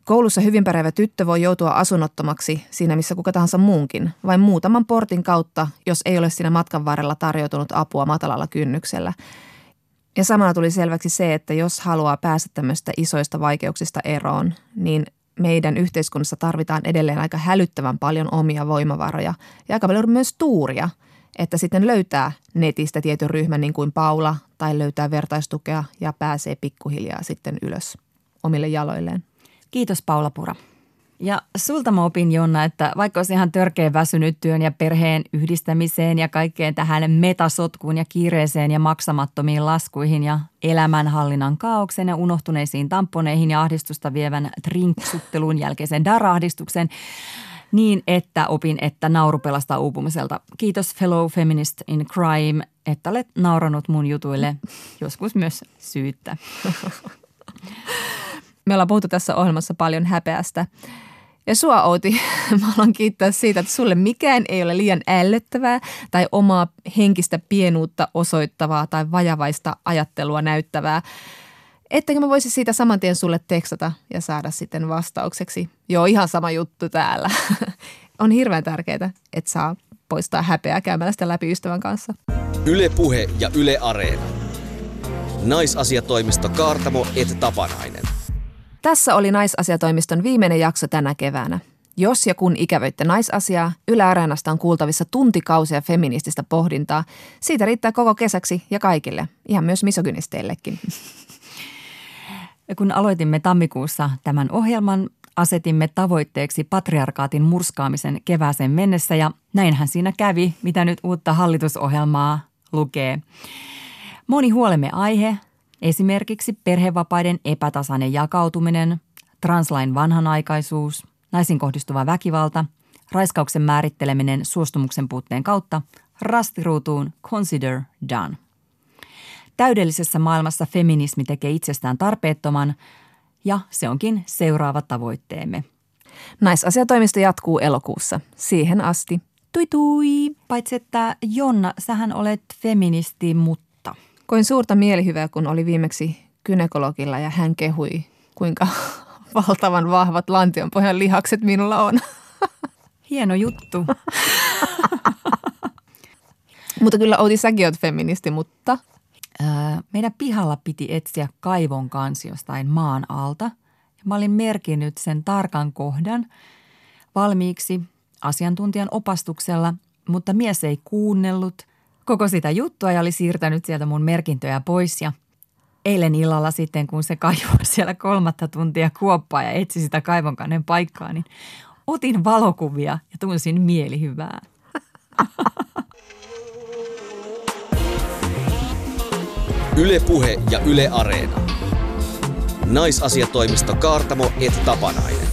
Koulussa hyvin pärjäävä tyttö voi joutua asunnottomaksi siinä missä kuka tahansa muunkin, vain muutaman portin kautta, jos ei ole siinä matkan varrella tarjoutunut apua matalalla kynnyksellä. Ja samalla tuli selväksi se, että jos haluaa päästä tämmöistä isoista vaikeuksista eroon, niin meidän yhteiskunnassa tarvitaan edelleen aika hälyttävän paljon omia voimavaroja ja aika paljon myös tuuria, että sitten löytää netistä tietyn ryhmän niin kuin Paula tai löytää vertaistukea ja pääsee pikkuhiljaa sitten ylös omille jaloilleen. Kiitos Paula Pura. Ja sulta mä opin Jonna, että vaikka olisi ihan törkeä väsynyt työn ja perheen yhdistämiseen ja kaikkeen tähän metasotkuun ja kiireeseen ja maksamattomiin laskuihin ja elämänhallinnan kaauksen ja unohtuneisiin tamponeihin ja ahdistusta vievän trinksuttelun jälkeisen darahdistukseen, niin että opin, että nauru pelastaa uupumiselta. Kiitos fellow feminist in crime, että olet nauranut mun jutuille, joskus myös syyttä. Me ollaan puhuttu tässä ohjelmassa paljon häpeästä. Ja sua Outi, mä haluan kiittää siitä, että sulle mikään ei ole liian ällöttävää tai omaa henkistä pienuutta osoittavaa tai vajavaista ajattelua näyttävää. Ettekö mä voisi siitä saman tien sulle tekstata ja saada sitten vastaukseksi. Joo, ihan sama juttu täällä. On hirveän tärkeää, että saa poistaa häpeää käymällä sitä läpi ystävän kanssa. Yle Puhe ja Yle Areena. Naisasiatoimisto Kaartamo et Tapanainen. Tässä oli Naisasiatoimiston viimeinen jakso tänä keväänä. Jos ja kun ikävöitte naisasiaa, Yle Areenasta on kuultavissa tuntikausia feminististä pohdintaa. Siitä riittää koko kesäksi ja kaikille, ihan myös misogynisteillekin. Kun aloitimme tammikuussa tämän ohjelman, asetimme tavoitteeksi patriarkaatin murskaamisen kevääseen mennessä ja näinhän siinä kävi, mitä nyt uutta hallitusohjelmaa lukee. Moni huolemme aihe, esimerkiksi perhevapaiden epätasainen jakautuminen, translain vanhanaikaisuus, naisiin kohdistuva väkivalta, raiskauksen määritteleminen suostumuksen puutteen kautta, rastiruutuun consider done. Täydellisessä maailmassa feminismi tekee itsestään tarpeettoman ja se onkin seuraava tavoitteemme. Naisasiatoimisto jatkuu elokuussa. Siihen asti. Tui tui! Paitsi että Jonna, sähän olet feministi, mutta Koin suurta mielihyvää, kun oli viimeksi kynekologilla ja hän kehui, kuinka valtavan vahvat lantionpohjan lihakset minulla on. hieno juttu. Mutta kyllä Outi, säkin oot feministi, mutta Öö, meidän pihalla piti etsiä kaivon kansi jostain maan alta. Ja mä olin merkinnyt sen tarkan kohdan valmiiksi asiantuntijan opastuksella, mutta mies ei kuunnellut koko sitä juttua ja oli siirtänyt sieltä mun merkintöjä pois. Ja eilen illalla sitten, kun se kaivoi siellä kolmatta tuntia kuoppaa ja etsi sitä kaivonkannen paikkaa, niin otin valokuvia ja tunsin mielihyvää. Yle Puhe ja Yle Areena. Naisasiatoimisto Kaartamo et Tapanainen.